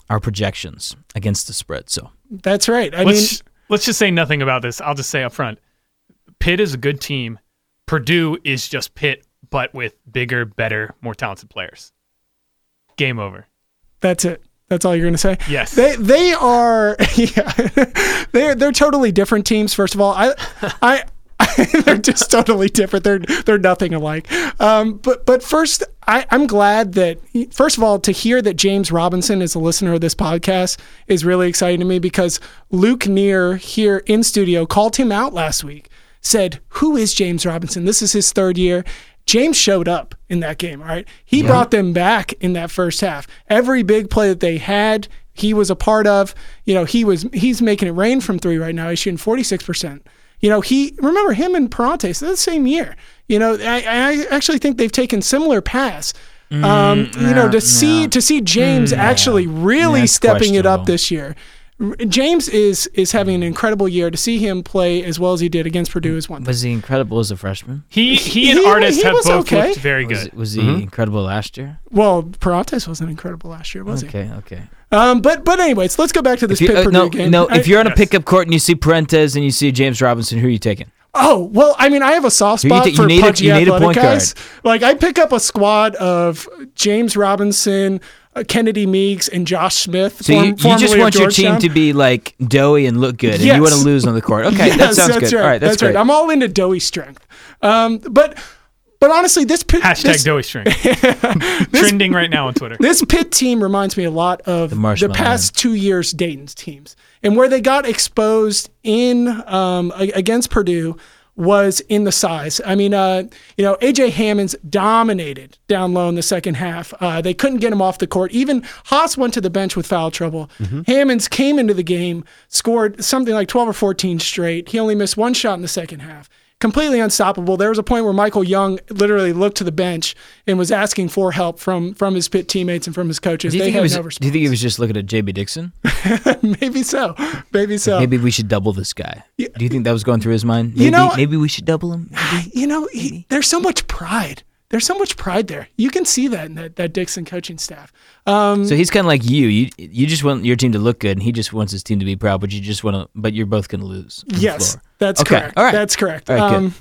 our projections against the spread. So That's right. I let's mean, let's just say nothing about this. I'll just say up front, Pitt is a good team. Purdue is just Pitt, but with bigger, better, more talented players. Game over. that's it. That's all you're going to say. Yes. They they are yeah. they're they're totally different teams. First of all, I I. they're just totally different. They're they're nothing alike. Um, but but first, I, I'm glad that first of all to hear that James Robinson is a listener of this podcast is really exciting to me because Luke Neer here in studio called him out last week. Said, "Who is James Robinson? This is his third year." James showed up in that game. All right, he brought them back in that first half. Every big play that they had, he was a part of. You know, he was he's making it rain from three right now. He's shooting forty six percent. You know, he remember him and Perrantes the same year. You know, I, I actually think they've taken similar paths. Um, you know, to see to see James actually really stepping it up this year. R- James is is having an incredible year. To see him play as well as he did against Purdue is one thing. Was he incredible as a freshman? He he and He- Artis he have both okay. looked very good. was he Mm-hmm. incredible last year? Well, Perrantes wasn't incredible last year, was he? Okay, okay. Um, but but anyways, let's go back to this If you- Pitt uh, Purdue no, game. no. I- If you're on a Yes. pickup court and you see Perrantes and you see James Robinson, who are you taking? Oh well, I mean, I have a soft You need spot to- you for need a- pudgy you need a athletic point guys. Like I pick up a squad of James Robinson, Kennedy Meeks, and Josh Smith. So you, form- you just formerly want your team to be like doughy and look good, and Yes. you want to lose on the court. Okay, that sounds that's good. Right. All right, that's, right. great. I'm all into doughy strength. Um, but but honestly, this Pitt, Hashtag this, Doughy String. Trending right now on Twitter. this Pitt team reminds me a lot of the, Marshmallow past two years Dayton's teams, and where they got exposed in um, against Purdue was in the size. I mean, uh, you know, AJ Hammons dominated down low in the second half. Uh, they couldn't get him off the court. Even Haas went to the bench with foul trouble. Hammonds came into the game, scored something like 12 or 14 straight. He only missed one shot in the second half. Completely unstoppable. There was a point where Michael Young literally looked to the bench and was asking for help from from his Pitt teammates and from his coaches. do you think he was? no do you think he was just looking at JB Dixon? maybe so. Maybe so. Maybe we should double this guy. Do you think that was going through his mind? Maybe, You know- maybe we should double him. you know, he, there's so much pride. There's so much pride there. You can see that in that, that Dixon coaching staff. Um, So he's kind of like you. You you just want your team to look good, and he just wants his team to be proud. But you just want to. But you're both going to lose. yes. That's Okay, correct. all right. That's correct. All right, good. um,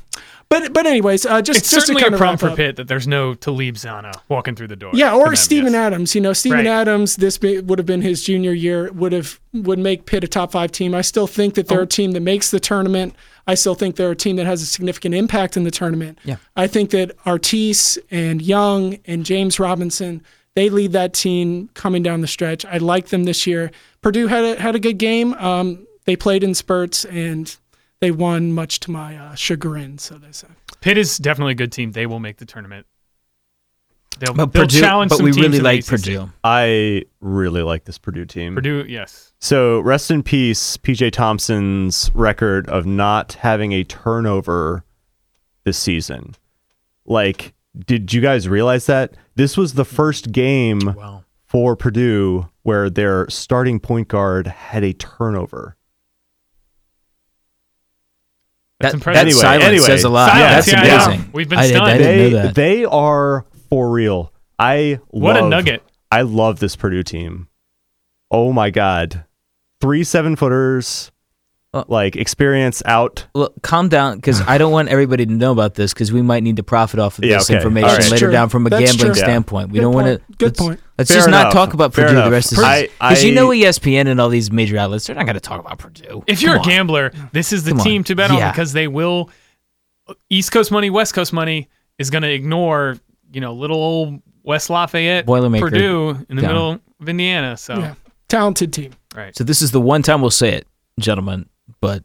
but but anyways, uh, just It's just to certainly kind a prompt for up. Pitt that there's no Talib Zanna walking through the door. Yeah, or them, Steven yes. Adams. You know, Steven Right. Adams. This be, would have been his junior year. Would have would make Pitt a top five team. I still think that Oh. they're a team that makes the tournament. I still think they're a team that has a significant impact in the tournament. Yeah. I think that Artis and Young and James Robinson they lead that team coming down the stretch. I like them this year. Purdue had a, had a good game. Um, they played in spurts and they won, much to my uh, chagrin. So they say. Pitt is definitely a good team. They will make the tournament. They'll, But they'll Purdue. challenge But some we teams really in the like Purdue. I really like this Purdue team. Purdue, yes. So rest in peace, PJ Thompson's record of not having a turnover this season. Like, did you guys realize that this was the first game Wow. for Purdue where their starting point guard had a turnover? That's that, impressive. That Anyway, silence anyway. says a lot. Silence, That's yeah, I know. amazing. We've been I, did, I stunned. didn't They know that. they are for real. I What a love- nugget. I love this Purdue team. Oh my god, three seven footers, Uh, like experience out. Well, calm down, because I don't want everybody to know about this, because we might need to profit off of Yeah, this okay. information All right. later True. down from a That's gambling true. Yeah. standpoint. We Good don't want to. point. Good point. Let's Fair just not enough. talk about Fair Purdue the enough. rest of the I- season. Because you I- know ESPN and all these major outlets, they're not going to talk about Purdue. If you're Come a on. gambler, this is the Come on. team to bet Yeah. on because they will. East Coast money, West Coast money is going to ignore, you know, little old West Lafayette, Boilermaker Purdue in the down. middle of Indiana. So, Yeah, talented team. right. So this is the one time we'll say it, gentlemen, but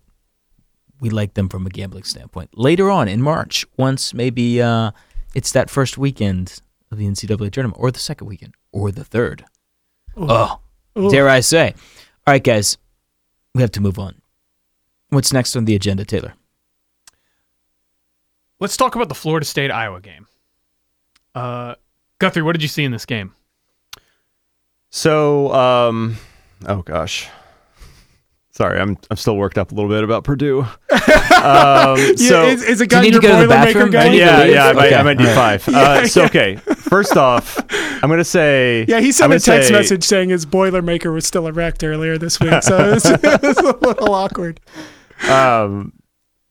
we like them from a gambling standpoint. Later on in March, once maybe uh, it's that first weekend of the NCAA tournament, or the second weekend, or the third. Oh, Ooh. dare I say? All right, guys, we have to move on. What's next on the agenda, Taylor? Let's talk about the Florida State Iowa game. Uh, Guthrie, what did you see in this game? So, um, oh gosh, sorry, I'm I'm still worked up a little bit about Purdue. Um, so is, is it Do you got need to your go to the bathroom? guy? I need to yeah, yeah, I might, Okay, I might need all right. five. Uh, so okay, first off, I'm gonna say Yeah, he I'm sent a gonna text say- message saying his Boilermaker was still erect earlier this week, so it's, it's a little awkward. Um,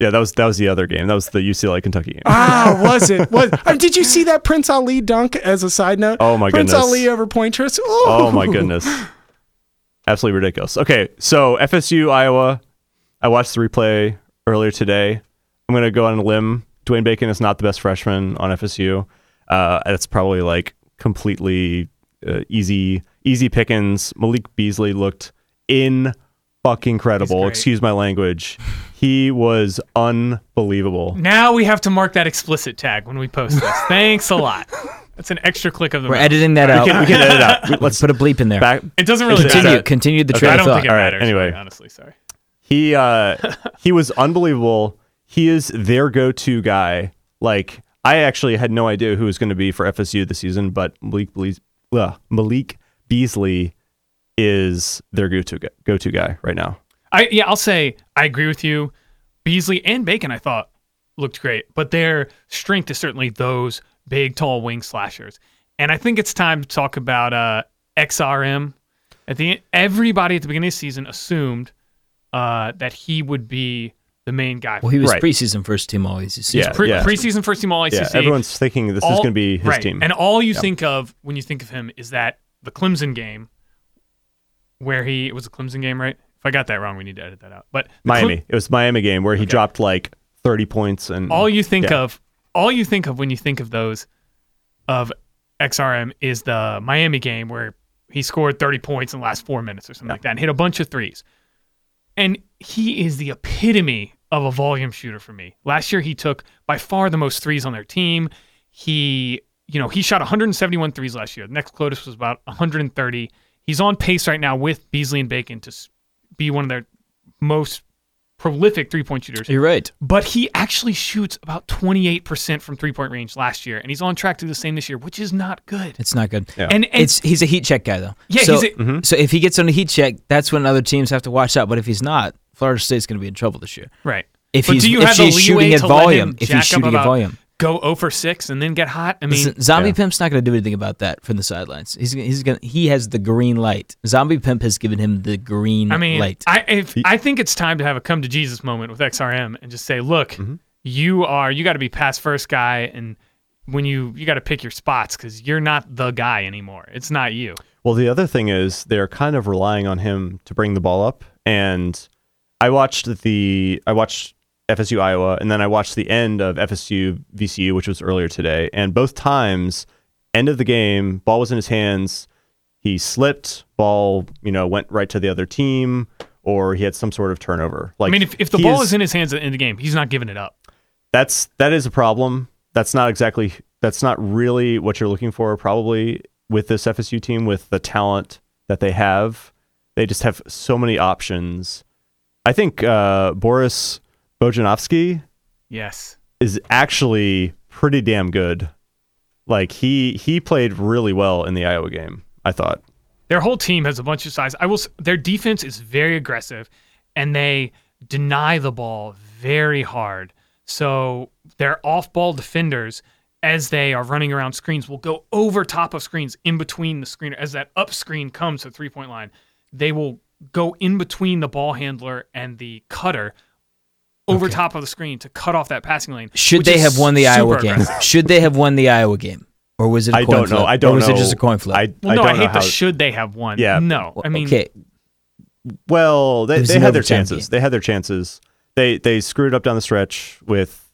yeah, that was that was the other game. That was the UCLA Kentucky game. Ah, was it? Was uh, did you see that Prince Ali dunk? As a side note, Oh my Prince goodness. Ali over Poythress. Ooh. Oh my goodness. Absolutely ridiculous. Okay, so FSU Iowa. I watched the replay earlier today. I'm gonna go on a limb. Dwayne Bacon is not the best freshman on FSU. Uh, it's probably like completely uh, easy easy pickings. Malik Beasley looked in fucking credible. great. Excuse my language. He was unbelievable. Now we have to mark that explicit tag when we post this. Thanks a lot. That's an extra click of the We're mouse. editing that out. We can, we can edit out. We- Let's Let's put a bleep in there. back. It doesn't really continue. matter. Continue the Okay. train I of don't thought. think it All right, matters. anyway. really, honestly, sorry. He uh he was unbelievable. He is their go-to guy. Like I actually had no idea who was going to be for FSU this season, but Malik Beasley, uh, Malik Beasley is their go-to go-to guy right now. I yeah, I'll say I agree with you. Beasley and Bacon, I thought looked great, but their strength is certainly those big, tall wing slashers. And I think it's time to talk about uh, XRM. At the everybody at the beginning of the season assumed uh, that he would be the main guy. Well, he was Right. preseason first team all ACC. Yeah. Pre- preseason first team All ACC. Yeah, everyone's thinking this is going to be his right. team. And all you think of when you think of him is that the Clemson game, where he it was a Clemson game, right? If I got that wrong, we need to edit that out. But Miami. it was Miami game where he dropped like 30 points and all you think yeah. of, all you think of when you think of those of XRM is the Miami game where he scored 30 points in the last four minutes or something like that and hit a bunch of threes. And he is the epitome of a volume shooter for me. Last year, he took by far the most threes on their team. He, you know, he shot 171 threes last year. The next closest was about 130. He's on pace right now with Beasley and Bacon to be one of their most prolific three point shooters You're right. but he actually shoots about 28% from three point range last year, and he's on track to do the same this year, which is not good. It's not good. Yeah. And, and It's he's a heat check guy though. Yeah, so, he's a- mm-hmm. so if he gets on a heat check, that's when other teams have to watch out. But if he's not, Florida State's going to be in trouble this year. right. If but he's do you if have he's shooting at volume, if he's shooting at volume, go 0 for 6 and then get hot? I mean, Listen, Zombie Pimp's not going to do anything about that from the sidelines. He's he's going to he has the green light. Zombie Pimp has given him the green I mean, light. I if, I think it's time to have a come to Jesus moment with XRM and just say, look, mm-hmm. you are you got to be pass first guy, and when you you got to pick your spots because you're not the guy anymore. It's not you. Well, the other thing is they're kind of relying on him to bring the ball up. And I watched the I watched FSU Iowa, and then I watched the end of FSU VCU, which was earlier today. And both times, end of the game, ball was in his hands. He slipped, ball you know went right to the other team, or he had some sort of turnover. Like I mean, if, if the he ball is in his hands at the end of the game, he's not giving it up. that's that is a problem. That's not exactly that's not really what you're looking for probably with this FSU team with the talent that they have. They just have so many options. I think uh, Boris Bojanovsky Yes. is actually pretty damn good. Like he he played really well in the Iowa game. I thought. Their whole team has a bunch of size. I will. Their defense is very aggressive, and they deny the ball very hard. So their off-ball defenders, as they are running around screens, will go over top of screens in between the screener. As that up screen comes to three-point line, they will go in between the ball handler and the cutter. Over top of the screen to cut off that passing lane. Should they have won the super Iowa game? Should they have won the Iowa game, or was it? I I don't know. I don't or was know. it just a coin flip? I, Well, I no, don't I know hate how. the should they have won. Yeah. No, I mean, okay, Well, they, they had their chances. game. They had their chances. They they screwed up down the stretch with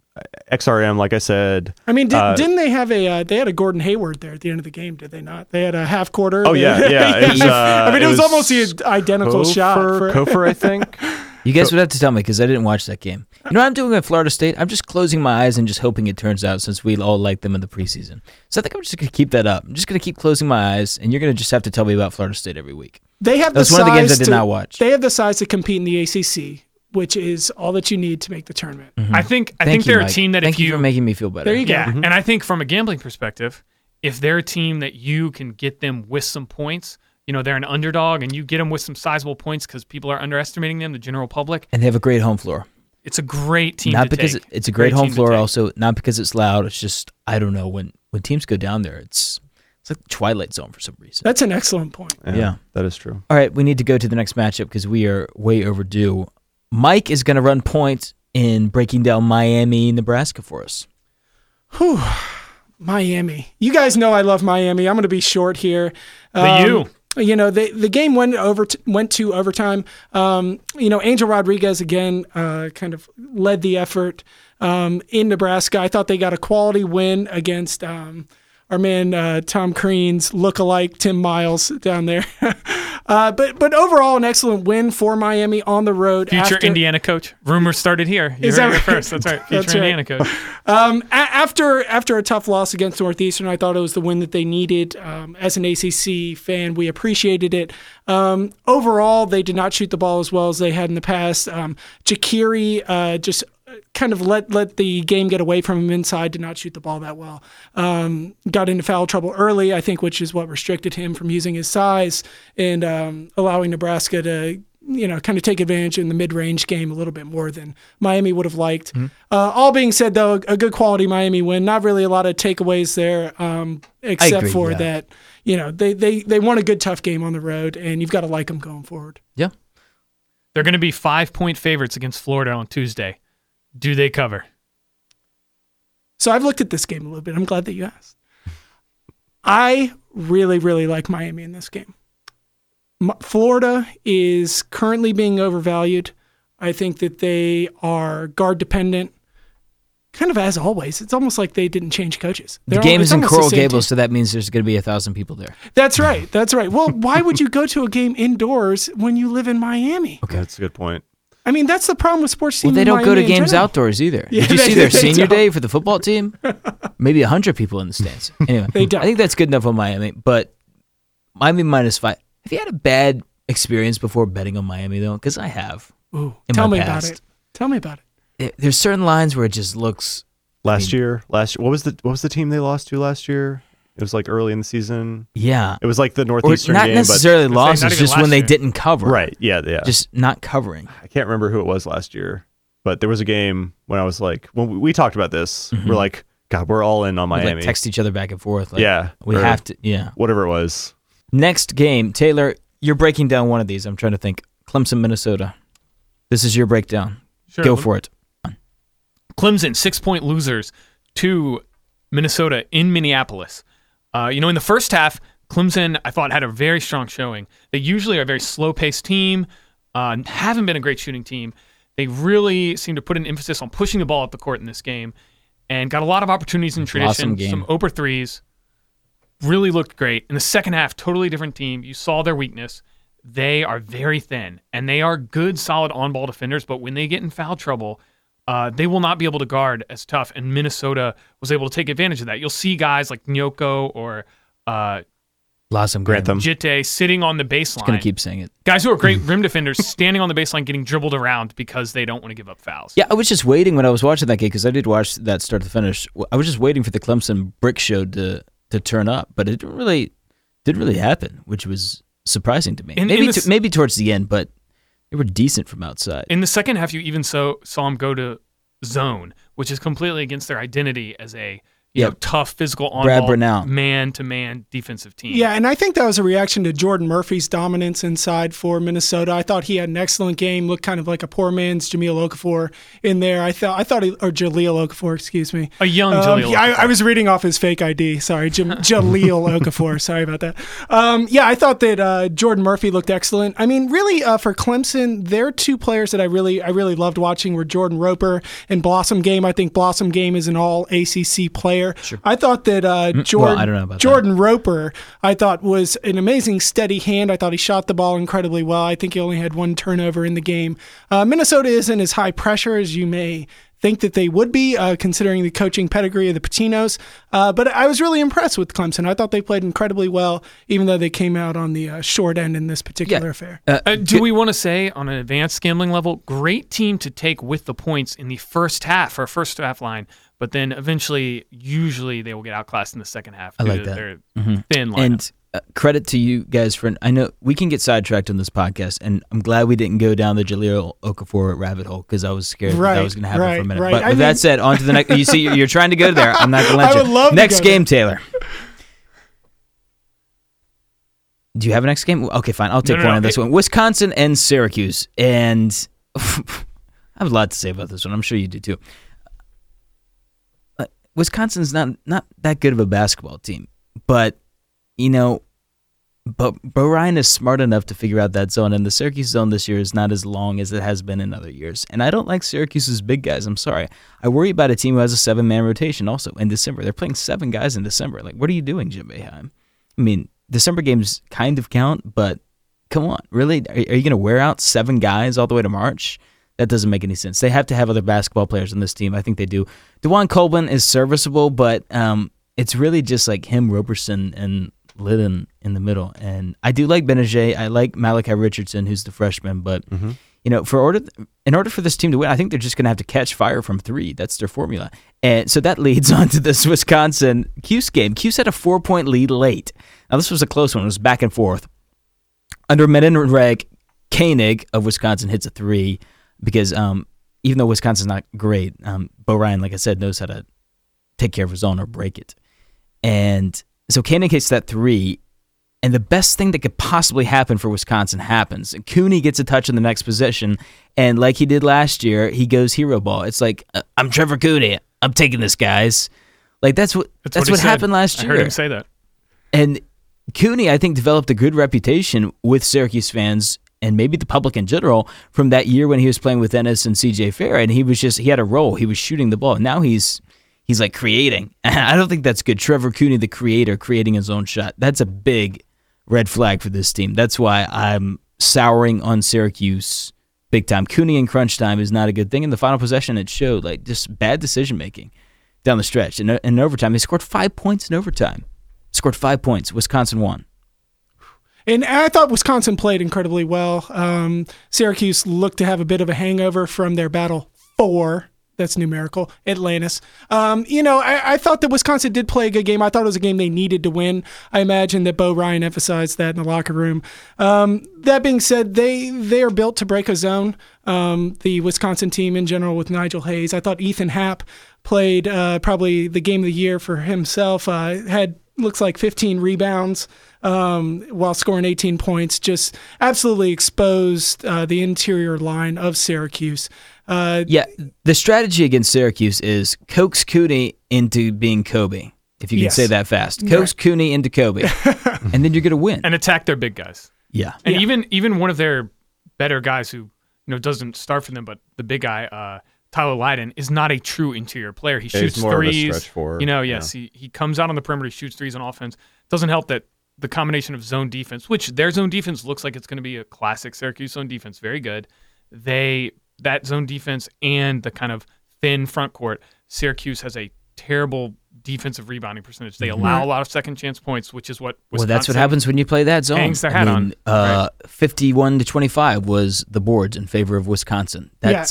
XRM, like I said. I mean, did, Uh, didn't they have a? Uh, they had a Gordon Hayward there at the end of the game, did they not? They had a half quarter. Oh They- yeah, yeah. Was, uh, I mean, it, was, was almost the identical shot. Kofor, For, Kofor, I think. you guys would have to tell me because I didn't watch that game. You know what I'm doing at Florida State? I'm just closing my eyes and just hoping it turns out since we all like them in the preseason. So I think I'm just gonna keep that up. I'm just gonna keep closing my eyes, and you're gonna just have to tell me about Florida State every week. they have That's the one of the games I size did to- not watch. They have the size to compete in the ACC, which is all that you need to make the tournament. Mm-hmm. I think I Thank think you, they're a Mike. team that Thank if you you, for making me feel better. There you go. yeah, mm-hmm. and I think from a gambling perspective, if they're a team that you can get them with some points, you know they're an underdog, and you get them with some sizable points because people are underestimating them, the general public. and they have a great home floor. It's a great team. not to because take. it- it's a great, team home floor, also not because it's loud. It's just I don't know when when teams go down there, it's it's like the Twilight Zone for some reason. That's an excellent point. Yeah. that is true. All right, we need to go to the next matchup because we are way overdue. Mike is going to run point in breaking down Miami, Nebraska for us. Whew. Miami. You guys know I love Miami. I'm going to be short here. The U. Um, You know, the the game went over t- went to overtime. Um, you know, Angel Rodriguez again uh, kind of led the effort um, in Nebraska. I thought they got a quality win against um, our man uh, Tom Crean's look-alike Tim Miles down there. Uh, but but overall, an excellent win for Miami on the road. Future after, Indiana coach. Rumors started here. You Is that right? first. That's right. Future That's right. Indiana coach. Um, a- after after a tough loss against Northeastern, I thought it was the win that they needed. Um, as an ACC fan, we appreciated it. Um, overall, they did not shoot the ball as well as they had in the past. Um, Jekiri uh, just kind of let let the game get away from him inside. Did not shoot the ball that well. Um, got into foul trouble early, I think, which is what restricted him from using his size and um, allowing Nebraska to you know, kind of take advantage in the mid-range game a little bit more than Miami would have liked. Uh, all being said, though, a good quality Miami win. Not really a lot of takeaways there, um, except agree, for yeah. that, you know, they, they they won a good tough game on the road, and you've got to like them going forward. Yeah. They're going to be five point favorites against Florida on Tuesday. Do they cover? So I've looked at this game a little bit. I'm glad that you asked. I really, really like Miami in this game. Florida is currently being overvalued. I think that they are guard dependent, kind of as always. It's almost like they didn't change coaches. The They're game al- is it's in Coral same team. Gables, so that means there's going to be a thousand people there. That's right. That's right. Well, why would you go to a game indoors when you live in Miami? Okay, that's a good point. I mean, that's the problem with sports Well, teams. they don't go to games general. outdoors either. Yeah, Did you they- see their senior don't. day for the football team? Maybe a hundred people in the stands. Anyway, They don't. I think that's good enough on Miami, but Miami minus five. Have you had a bad experience before betting on Miami though? Because I have. Ooh, in tell my me past. about it. Tell me about it. There- There's certain lines where it just looks. Last year, last what was the what was the team they lost to last year? It was like early in the season. Yeah, It was like the or Northeastern not game, necessarily I was losses, not just when last they year. didn't cover. right, yeah, yeah. Just not covering. I can't remember who it was last year, but there was a game when I was like, when we- we talked about this, we're like, God, we're all in on We'd, Miami. Mm-hmm. like text each other back and forth. Like, yeah, we have to. Yeah. whatever it was. Next game, Taylor, you're breaking down one of these. I'm trying to think. Clemson, Minnesota. This is your breakdown. Sure. Go for it. Clemson, six point losers to Minnesota in Minneapolis. Uh, you know, in the first half, Clemson, I thought, had a very strong showing. They usually are a very slow paced team, uh, haven't been a great shooting team. They really seem to put an emphasis on pushing the ball up the court in this game and got a lot of opportunities in Awesome tradition, game. some Oper threes. Really looked great. In the second half, totally different team. You saw their weakness. They are very thin and they are good, solid on ball defenders, but when they get in foul trouble, uh, they will not be able to guard as tough. And Minnesota was able to take advantage of that. You'll see guys like Nnoko or uh, Blossom Grantham. Djitte sitting on the baseline. Gonna keep saying it. guys who are great rim defenders standing on the baseline getting dribbled around because they don't want to give up fouls. Yeah, I was just waiting when I was watching that game because I did watch that start to finish. I was just waiting for the Clemson brick show to to turn up, but it didn't really didn't really happen, which was surprising to me. In- in maybe this- to, maybe towards the end, but they were decent from outside. In the second half, you even so, saw them go to zone, which is completely against their identity as a you Yeah. know, tough physical on Brad ball man to man defensive team. Yeah, and I think that was a reaction to Jordan Murphy's dominance inside for Minnesota. I thought he had an excellent game, looked kind of like a poor man's Jameel Okafor in there. I thought I thought he or Jahlil Okafor, excuse me. A young Um, Jahlil. yeah, I, Okafor. I was reading off his fake ID. Sorry, Jam- Jahlil Okafor. Sorry about that. Um, yeah, I thought that uh, Jordan Murphy looked excellent. I mean, really, uh, for Clemson, their two players that I really, I really loved watching were Jordan Roper and Blossomgame. I think Blossomgame is an All ACC player. I thought that uh, Jordan, I don't know about that. Roper, I thought was an amazing steady hand. I thought he shot the ball incredibly well. I think he only had one turnover in the game. Uh, Minnesota isn't as high pressure as you may think that they would be, uh, considering the coaching pedigree of the Pitinos. Uh, but I was really impressed with Clemson. I thought they played incredibly well, even though they came out on the uh, short end in this particular affair. Uh, Uh, do we want to say on an advanced gambling level, great team to take with the points in the first half or first half line, but then eventually, usually they will get outclassed in the second half. I like that. Their Mhm. thin lineup. And uh, credit to you guys for. I know we can get sidetracked on this podcast, and I'm glad we didn't go down the Jahlil Okafor rabbit hole because I was scared that, that was going to happen for a minute. right. But I with mean- that said, on to the next. You see, you're, you're trying to go there. I'm not going to let I you. would love to next go game, Taylor. Do you have a next game? Okay, fine. I'll take no, one no. on this It- one. Wisconsin and Syracuse, and I have a lot to say about this one. I'm sure you do too. Wisconsin's not not that good of a basketball team, but you know, but Bo Ryan is smart enough to figure out that zone, and the Syracuse zone this year is not as long as it has been in other years. And I don't like Syracuse's big guys. I'm sorry. I worry about a team who has a seven man rotation also in December. They're playing seven guys in December. Like, what are you doing, Jim Boeheim? I mean, December games kind of count, but come on, really? Are, are you going to wear out seven guys all the way to March? That doesn't make any sense. They have to have other basketball players on this team. I think they do. DaJuan Coleman is serviceable, but um, it's really just like him, Roberson, and Lydon in the middle. And I do like Gbinije. I like Malachi Richardson, who's the freshman. But you know, for order in order for this team to win, I think they're just going to have to catch fire from three. That's their formula. And so that leads on to this Wisconsin Cuse game. Cuse had a four point lead late. Now this was a close one. It was back and forth. Under Reg, Koenig of Wisconsin hits a three because um, even though Wisconsin's not great, um, Bo Ryan, like I said, knows how to take care of his own or break it. And so Koenig hits that three, and the best thing that could possibly happen for Wisconsin happens. Cooney gets a touch in the next position, and like he did last year, he goes hero ball. It's like uh, I'm Trevor Cooney. I'm taking this, guys. Like that's what that's, That's, what, said. happened last year. I heard him say that. And Cooney, I think, developed a good reputation with Syracuse fans and maybe the public in general from that year when he was playing with Ennis and CJ Fair, and he was just he had a role. He was shooting the ball. Now he's he's like creating. I don't think that's good. Trevor Cooney, the creator, creating his own shot. That's a big red flag for this team. That's why I'm souring on Syracuse big time. Cooney in crunch time is not a good thing. In the final possession, it showed like just bad decision making down the stretch. And in, in overtime, he scored five points in overtime. Scored five points. Wisconsin won. And I thought Wisconsin played incredibly well. Um, Syracuse looked to have a bit of a hangover from their battle four. That's numerical. Atlantis. Um, you know, I, I, thought that Wisconsin did play a good game. I thought it was a game they needed to win. I imagine that Bo Ryan emphasized that in the locker room. Um, that being said, they they are built to break a zone. Um, the Wisconsin team in general with Nigel Hayes. I thought Ethan Happ played uh, probably the game of the year for himself. Uh, had looks like 15 rebounds um, while scoring 18 points. Just absolutely exposed uh, the interior line of Syracuse. Uh, yeah, the strategy against Syracuse is coax Cooney into being Kobe. If you can Yes. say that fast, coax Right. Cooney into Kobe, and then you're gonna win. And attack their big guys. yeah, And Yeah. even even one of their better guys who you know doesn't start for them, but the big guy, uh, Tyler Lydon, is not a true interior player. He Yeah, he's shoots more of a threes. stretch forward, You know, yeah. yes, he he comes out on the perimeter, he shoots threes on offense. Doesn't help that the combination of zone defense, which their zone defense looks like it's going to be a classic Syracuse zone defense, very good. They that zone defense and the kind of thin front court, Syracuse has a terrible defensive rebounding percentage. They allow a lot of second chance points, which is what well, that's what happens when you play that zone. hangs their I hat mean, on, Uh, Fifty-one to twenty-five was the boards in favor of Wisconsin. Yeah.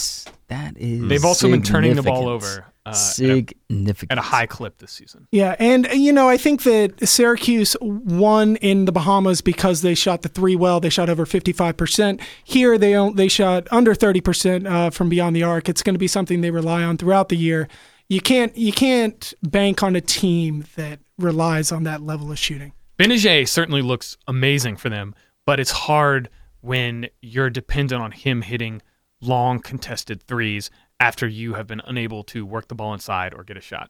That's. They've also been turning the ball over uh, at, a, significant at a high clip this season. Yeah, and you know, I think that Syracuse won in the Bahamas because they shot the three well. They shot over fifty five percent. Here, they they shot under thirty percent uh, from beyond the arc. It's going to be something they rely on throughout the year. You can't you can't bank on a team that relies on that level of shooting. Gbinije certainly looks amazing for them, but it's hard when you're dependent on him hitting long contested threes after you have been unable to work the ball inside or get a shot.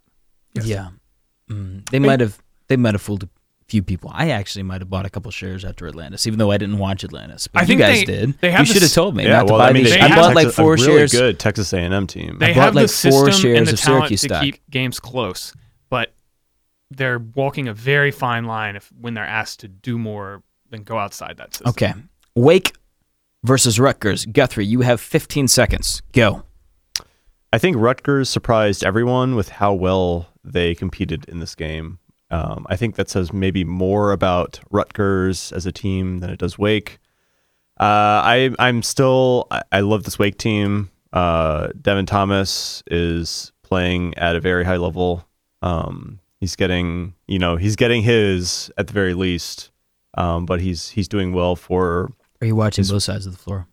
Yeah, mm, they might have. They might have fooled a few people. I actually might have bought a couple shares after Atlantis, even though I didn't watch Atlantis. But I you think guys they- did. they have you should have told me Yeah, not to well, buy I mean, these. they I bought Texas- like a four really shares. good Texas A&M team. They I bought have like the four shares and the of talent Syracuse to stock. keep games close, but they're walking a very fine line if when they're asked to do more than go outside that system. Okay, Wake versus Rutgers. Guthrie, you have 15 seconds. Go. I think Rutgers surprised everyone with how well they competed in this game. Um, I think that says maybe more about Rutgers as a team than it does Wake. Uh, I I'm still I, I love this Wake team. Uh, Devin Thomas is playing at a very high level. Um, he's getting you know he's getting his at the very least, um, but he's he's doing well for Are you watching both sides of the floor?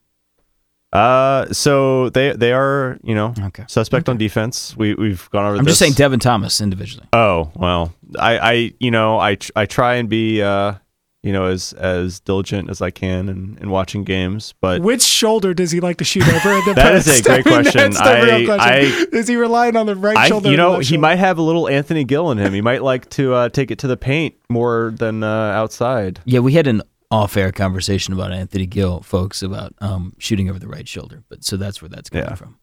uh, so they they are you know Okay. suspect on defense. We we've gone over. I'm just saying Devin Thomas individually. Oh well, I I you know I tr- I try and be uh you know as as diligent as I can in, in watching games, but Which shoulder does he like to shoot over in the That is a post? great I mean, question. that's the real I- is he relying on the right I shoulder? you know he shoulder? might have a little Anthony Gill in him. He might like to uh, take it to the paint more than uh, outside. Yeah, we had an off-air conversation about Anthony Gill, folks, about um, shooting over the right shoulder. But so that's where that's coming Yeah. from.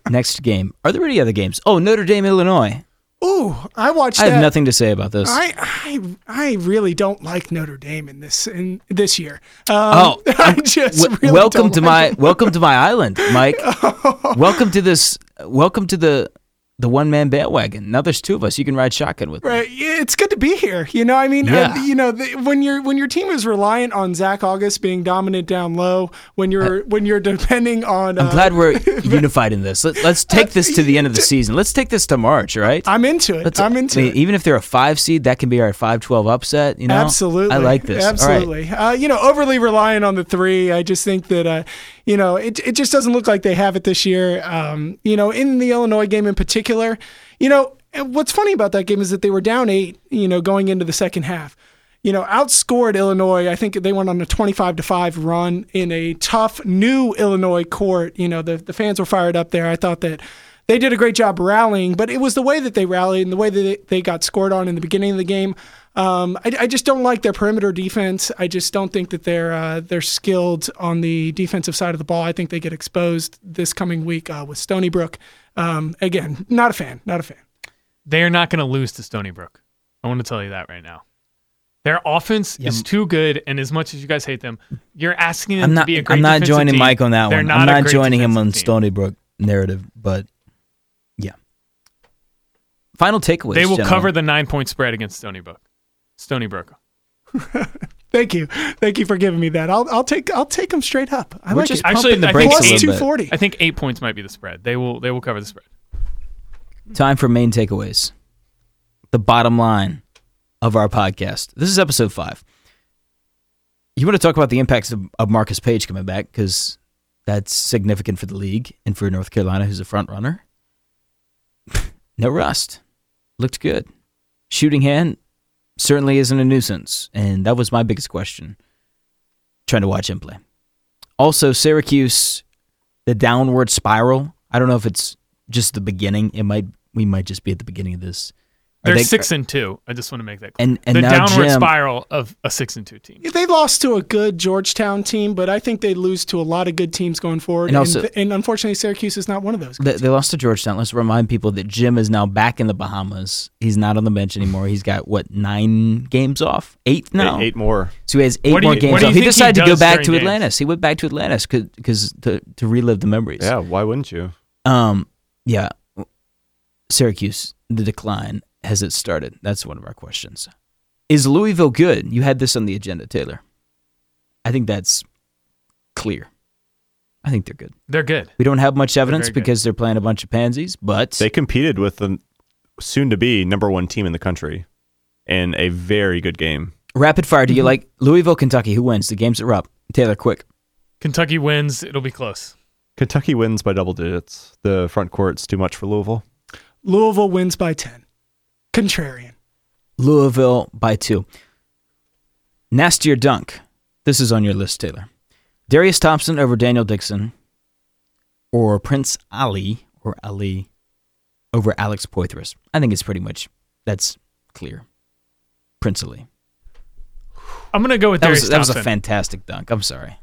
Next game. Are there any other games? Oh, Notre Dame, Illinois. Ooh, I watched I that. have nothing to say about this. I, I I really don't like Notre Dame in this in this year. Um, Oh, I just W- really welcome don't to like my welcome to my island, Mike. welcome to this. Welcome to the the one man bandwagon. Now there's two of us. You can ride shotgun with. Right. Yeah, It's good to be here. You know, I mean, Yeah. uh, you know, the, when your when your team is reliant on Zach Auguste being dominant down low, when you're when you're depending on, I'm uh, glad we're unified in this. Let, let's take this to the end of the season. Let's take this to March, Right. I'm into it. Let's, I'm into I mean, it. Even if they're a five seed, that can be our five twelve upset. You know, Absolutely. I like this. Right. Absolutely. Uh, you know, overly reliant on the three. I just think that, uh, you know, it, it just doesn't look like they have it this year. Um, you know, in the Illinois game in particular, you know, what's funny about that game is that they were down eight, you know, going into the second half. You know, outscored Illinois. I think they went on a 25 to 5 run in a tough new Illinois court. You know, the, the fans were fired up there. I thought that they did a great job rallying, but it was the way that they rallied and the way that they, they got scored on in the beginning of the game. Um, I, I just don't like their perimeter defense. I just don't think that they're uh, they're skilled on the defensive side of the ball. I think they get exposed this coming week uh, with Stony Brook. Um, again, not a fan. Not a fan. They are not going to lose to Stony Brook. I want to tell you that right now. Their offense is too good, and as much as you guys hate them, you're asking them I'm not. to be a great I'm not joining team. Mike on that They're one. Not I'm not joining him on team. Stony Brook narrative, but yeah. Final takeaways. They will gentlemen. cover the nine point spread against Stony Brook. Stony Brook. Thank you. Thank you for giving me that. I'll I'll take I'll take them straight up. I We're like just it. Actually, pumping the I brakes a Plus little bit. 240. I think eight points might be the spread. They will they will cover the spread. Time for main takeaways. The bottom line of our podcast. This is episode five. You want to talk about the impacts of, of Marcus Paige coming back because that's significant for the league and for North Carolina, who's a front runner. no rust. Looked good. Shooting hand certainly isn't a nuisance, and that was my biggest question. Trying to watch him play. Also, Syracuse, the downward spiral. I don't know if it's just the beginning. It might we might just be at the beginning of this. Are They're they- six and two. I just want to make that clear. and and the now downward Jim, spiral of a six and two team. They lost to a good Georgetown team, but I think they lose to a lot of good teams going forward. And also- and, and unfortunately, Syracuse is not one of those. They, they lost to Georgetown. Let's remind people that Jim is now back in the Bahamas. He's not on the bench anymore. He's got what nine games off? Eight now. Eight, eight more. So he has eight What do more games what do you off. He think he decided to go back to during games? Atlantis. He went back to Atlantis because to to relive the memories. Yeah, why wouldn't you? Um. Yeah. Syracuse, the decline has it started? That's one of our questions. Is Louisville good? You had this on the agenda, Taylor. I think that's clear. I think they're good. They're good. We don't have much evidence very good. because they're playing a bunch of pansies, but They competed with the soon to be number one team in the country in a very good game. rapid fire. Do Mm-hmm. you like Louisville, Kentucky? Who wins? The games are up. Taylor, quick. Kentucky wins. It'll be close. Kentucky wins by double digits. The front court's too much for Louisville. Louisville wins by 10. Contrarian. Louisville by two. Nastier dunk. This is on your list, Taylor. Darius Thompson over Daniel Dixon, or Prince Ali or Ali over Alex Poythress. I think it's pretty much that's clear. Prince Ali. I'm gonna go with That Darius was that was a fantastic dunk. I'm sorry.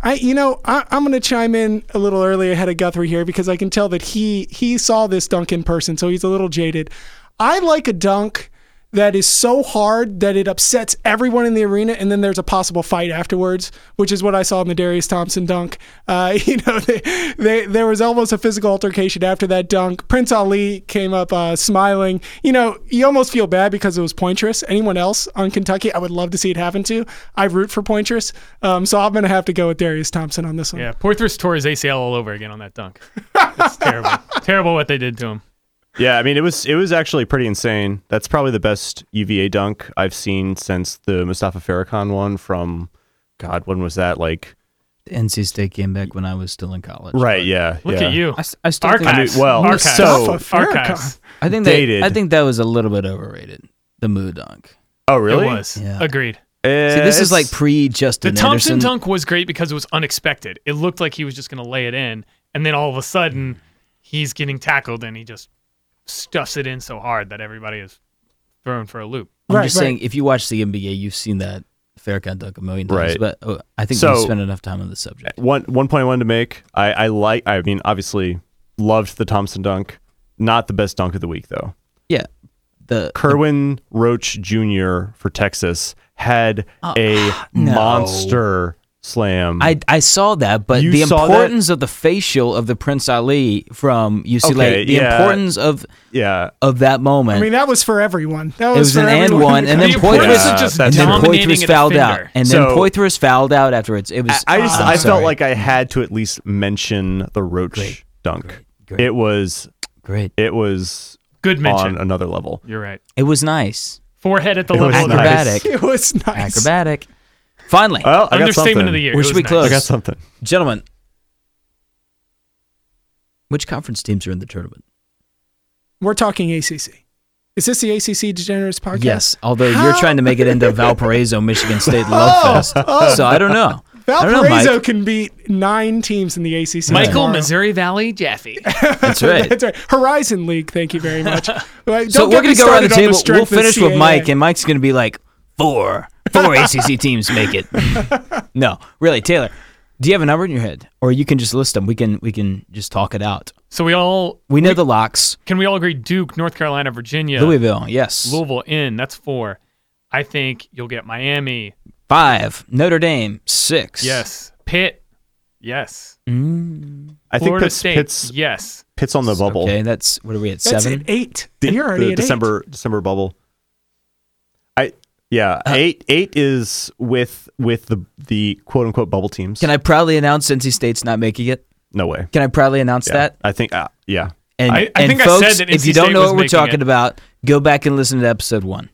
I, you know, I, I'm going to chime in a little early ahead of Guthrie here because I can tell that he he saw this dunk in person, so he's a little jaded. I like a dunk that is so hard that it upsets everyone in the arena, and then there's a possible fight afterwards, which is what I saw in the Darius Thompson dunk. Uh, you know, they, they, there was almost a physical altercation after that dunk. Prince Ali came up uh, smiling. You know, you almost feel bad because it was Poythress. Anyone else on Kentucky, I would love to see it happen to. I root for Poythress, um, so I'm going to have to go with Darius Thompson on this one. Yeah, Poythress tore his ACL all over again on that dunk. It's terrible. terrible what they did to him. Yeah, I mean it was it was actually pretty insane. That's probably the best UVA dunk I've seen since the Mustapha Farrakhan one from God, when was that? Like The NC State came back when I was still in college. Right, yeah. Look yeah. at you. I, s- I still think, I mean, well, archives. so- archives. I think that Dated. I think that was a little bit overrated. The Moo dunk. Oh really? It was. Yeah. Agreed. See, this is like pre Justin. The Thompson Anderson. dunk was great because it was unexpected. It looked like he was just going to lay it in, and then all of a sudden, he's getting tackled and he just stuffs it in so hard that everybody is thrown for a loop. I'm Right, just right. saying, if you watch the NBA, you've seen that Farrakhan dunk a million times. Right. But uh, I think So- we spent enough time on the subject. one one point I wanted to make. I, I like. I mean, obviously, loved the Thompson dunk. Not the best dunk of the week though. Yeah. The Kerwin Roach Jr. for Texas had a no. monster slam. I I saw that, but You the saw that? importance of the facial of the Prince Ali from UCLA, Okay, the yeah. importance of yeah. of that moment. I mean, that was for everyone. That it was, was for an and everyone. one, and then The importance Poythress, of just and then dominating Poythress a fouled out, defender. and then So- Poythress fouled out afterwards. It was. I just I'm I sorry. felt like I had to at least mention the Roach Great, dunk. great, great. It was great. it was Good mention. on another level. You're right. It was nice, Forehead at the It level was of nice. acrobatic, it was nice. acrobatic. Finally, Well, I got Understatement something. of the year. Where It should was we nice. close? I got something. gentlemen. Which conference teams are in the tournament? We're talking ACC. Is this the ACC Degenerates podcast? Yes, although you're How? trying to make it into Valparaiso, Michigan State oh, Love Fest, oh. so I don't know. I don't know, Valparaiso can beat nine teams in the ACC. Michael, tomorrow. Missouri Valley, Jaffe. That's right. That's right. Horizon League. Thank you very much. Well, So don't we're me gonna go around the started on table. strength we'll of finish with CAA. Mike, and Mike's gonna be like four, four ACC teams make it. no, really, Taylor. Do you have a number in your head, or you can just list them? We can we can just talk it out. So we all We know the locks. can we all agree Duke, North Carolina, Virginia, Louisville, yes. Louisville in. That's four. I think you'll get Miami. Five. Notre Dame, six. Yes. Pitt. Yes. Mm, I think Florida Pitt's, State. Pitt's, Yes. Pitt's on the bubble. Okay, that's what are we at? That's Seven. eight. The- You're already the at eight. December December bubble. I yeah, Uh, eight eight is with with the the quote unquote bubble teams. Can I proudly announce NC State's not making it? No way. Can I proudly announce Yeah. that? I think uh, yeah. And, I- I and think I folks, said that if you don't State know what we're talking it. about, go back and listen to episode one.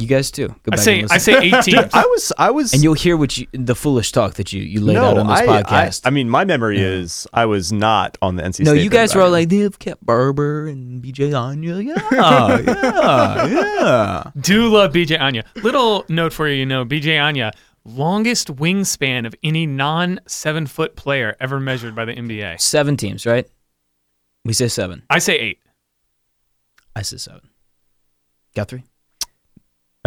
You guys too. Go I back say and I listen. say eight teams. I was I was and you'll hear what you the foolish talk that you you laid no, out on this I, podcast. I, I mean, my memory is I was not on the NC no, State. you guys were all like they've kept Barber and BeeJay Anya. Yeah, yeah, yeah. Do love BeeJay Anya. Little note for you, you know, BeeJay Anya, longest wingspan of any non seven foot player ever measured by the NBA. Seven teams, right? We say seven. I say eight. I say seven. Guthrie.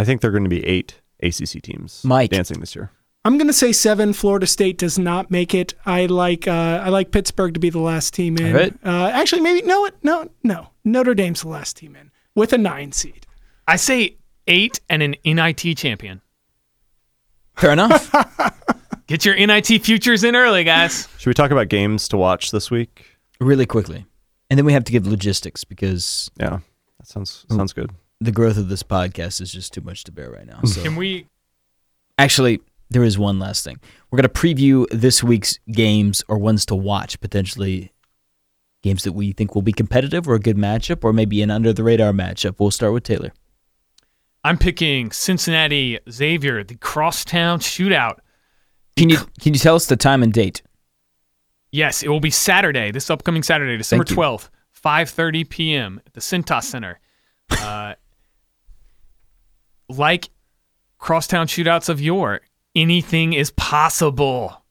I think they're going to be eight ACC teams Mike. dancing this year. I'm going to say seven. Florida State does not make it. I like uh, I like Pittsburgh to be the last team in. All right. Uh, actually, maybe no, no, no. Notre Dame's the last team in with a nine seed. I say eight and an NIT champion. Fair enough. Get your NIT futures in early, guys. Should we talk about games to watch this week? really quickly, and then we have to give logistics because Yeah, that sounds sounds good. The growth of this podcast is just too much to bear right now. So Can we? Actually, there is one last thing. We're going to preview this week's games or ones to watch, potentially games that we think will be competitive or a good matchup or maybe an under the radar matchup. We'll start with Taylor. I'm picking Cincinnati Xavier, the crosstown shootout. Can you can you tell us the time and date? Yes, it will be Saturday, this upcoming Saturday, December 12th, 5:30 p.m. at the Cintas Center. Uh, like crosstown shootouts of yore, anything is possible.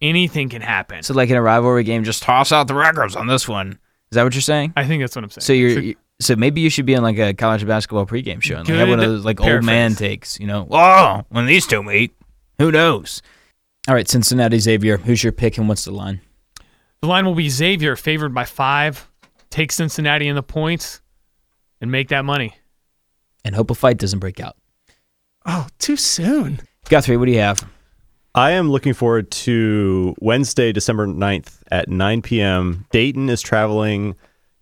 Anything can happen. So like in a rivalry game, just toss out the records on this one. Is that what you're saying? I think that's what I'm saying. So you're you- so maybe you should be on like a college basketball pregame show and like have one of those like old man takes, you know. oh, when these two meet, who knows? All right, Cincinnati Xavier, who's your pick and what's the line? the line will be Xavier favored by five. Take Cincinnati in the points and make that money. And hope a fight doesn't break out. Oh, too soon. Guthrie, what do you have? I am looking forward to Wednesday, December 9th at 9 p.m. Dayton is traveling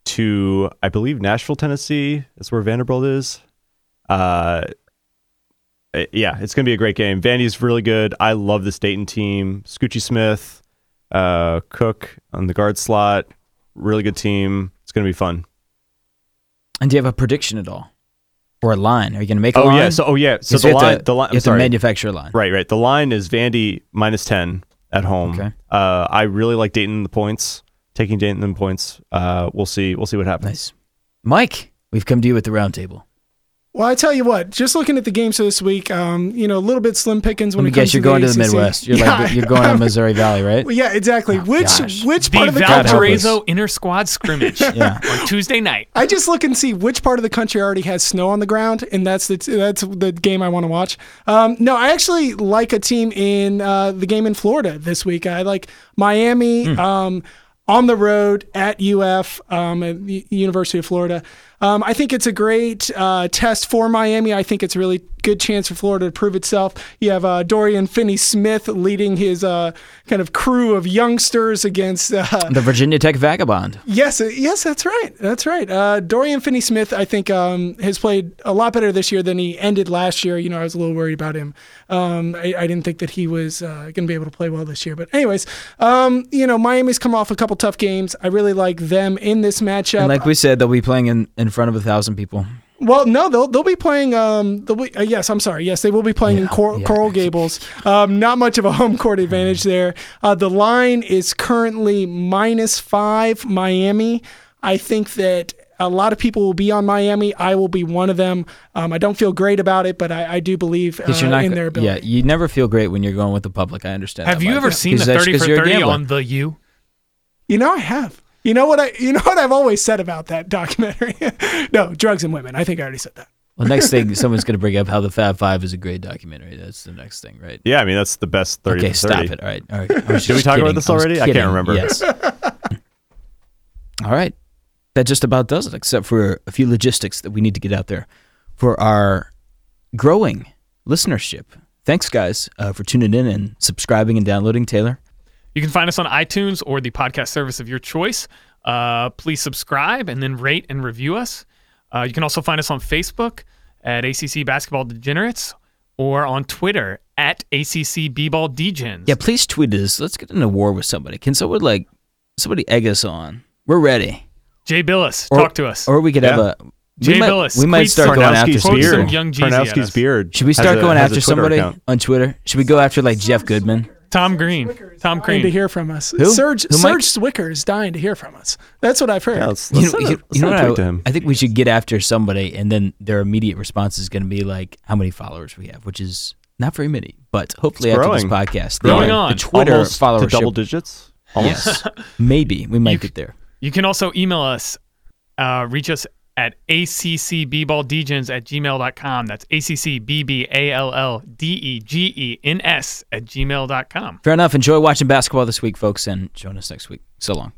to, I believe, Nashville, Tennessee. That's where Vanderbilt is. Uh, eh, yeah, it's going to be a great game. Vandy's really good. I love this Dayton team. Scoochie Smith, uh, Cooke on the guard slot. Really good team. It's going to be fun. And do you have a prediction at all? Or a line? Are you going to make a Oh line? yeah, so oh yeah, So the line, to, the line. you have to manufacture a line. Right, right. The line is Vandy minus 10 at home. Okay. Uh, I really like Dayton in the points. Taking Dayton in the points. Uh, we'll see. We'll see what happens. Nice. Mike, we've come to you at the round table. Well, I tell you what, just looking at the games for this week, um, you know, a little bit slim pickings when Let me it comes guess, you're to going to the the ACC. Midwest. You're Yeah, like you're going to Missouri Valley, right? Well, yeah, exactly. which Oh, gosh. which The part of the country? Valparaiso inter squad scrimmage Yeah. on Tuesday night. I just look and see which part of the country already has snow on the ground, and that's the that's the game I want to watch. Um, no, I actually like a team in uh, the game in Florida this week. I like Miami. Hmm. Um, on the road at UF, um, at the University of Florida. Um, I think it's a great uh, test for Miami. I think it's really good chance for Florida to prove itself. You have uh, Dorian Finney Smith leading his uh, kind of crew of youngsters against uh, The Virginia Tech Vagabond. Yes, uh, yes, that's right. That's right. Uh, Dorian Finney-Smith, I think, um, has played a lot better this year than he ended last year. You know, I was a little worried about him. Um, I, I didn't think that he was uh, going to be able to play well this year. But anyways, um, you know, Miami's come off a couple tough games. I really like them in this matchup. And like we said, they'll be playing in, in front of a thousand people. Well, no, they'll they'll be playing. Um, they'll be, uh, yes, I'm sorry. Yes, they will be playing in Cor- yeah. Coral Gables. Um, not much of a home court advantage there. Uh, the line is currently minus five Miami. I think that a lot of people will be on Miami. I will be one of them. Um, I don't feel great about it, but I, I do believe uh, 'Cause you're not in their ability. Yeah, you never feel great when you're going with the public. I understand. Have that, you Mike. ever seen the thirty for thirty on the U? You know, I have. You know what I? You know what I've always said about that documentary? no, drugs and women. I think I already said that. Well, next thing someone's going to bring up how the Fab Five is a great documentary. That's the next thing, right? Yeah, I mean that's the best thirty. okay, for stop it. All right, all right. Did we just talk about this already? I can't remember. Yes. all right, that just about does it, except for a few logistics that we need to get out there for our growing listenership. Thanks, guys, uh, for tuning in and subscribing and downloading. Taylor. You can find us on iTunes or the podcast service of your choice. Uh, please subscribe and then rate and review us. Uh, you can also find us on Facebook at ACC Basketball Degenerates or on Twitter at ACC B-Ball Degens. Yeah, please tweet us. Let's get in a war with somebody. Can someone like somebody egg us on? We're ready. Jay Bilas, Or- talk to us. Or we could have a. Jay we might, Bilas, we might start going after Tarnowski's some beard. young Jeezy at Tarnowski's us. beard. Should we start a- going after somebody account. on Twitter? Should we go after like Jeff Goodman? Tom Green. Tom Dying to hear from us. Who? Serge Who, Serge Zwikker is dying to hear from us. That's what I've heard. Yeah, let's, You let's know, send you, let's you know send a what to I, him. I think we should get after somebody, and then their immediate response is going to be like how many followers we have, which is not very many. But hopefully It's after this growing. podcast, Growing the, on. the Twitter Almost to followership, double digits. Almost. yes, maybe we might You get there. You can also email us, uh, reach us at accbballdegens at gmail.com. That's A-C-C-B-B-A-L-L-D-E-G-E-N-S at gmail.com. Fair enough. Enjoy watching basketball this week, folks, and join us next week. So long.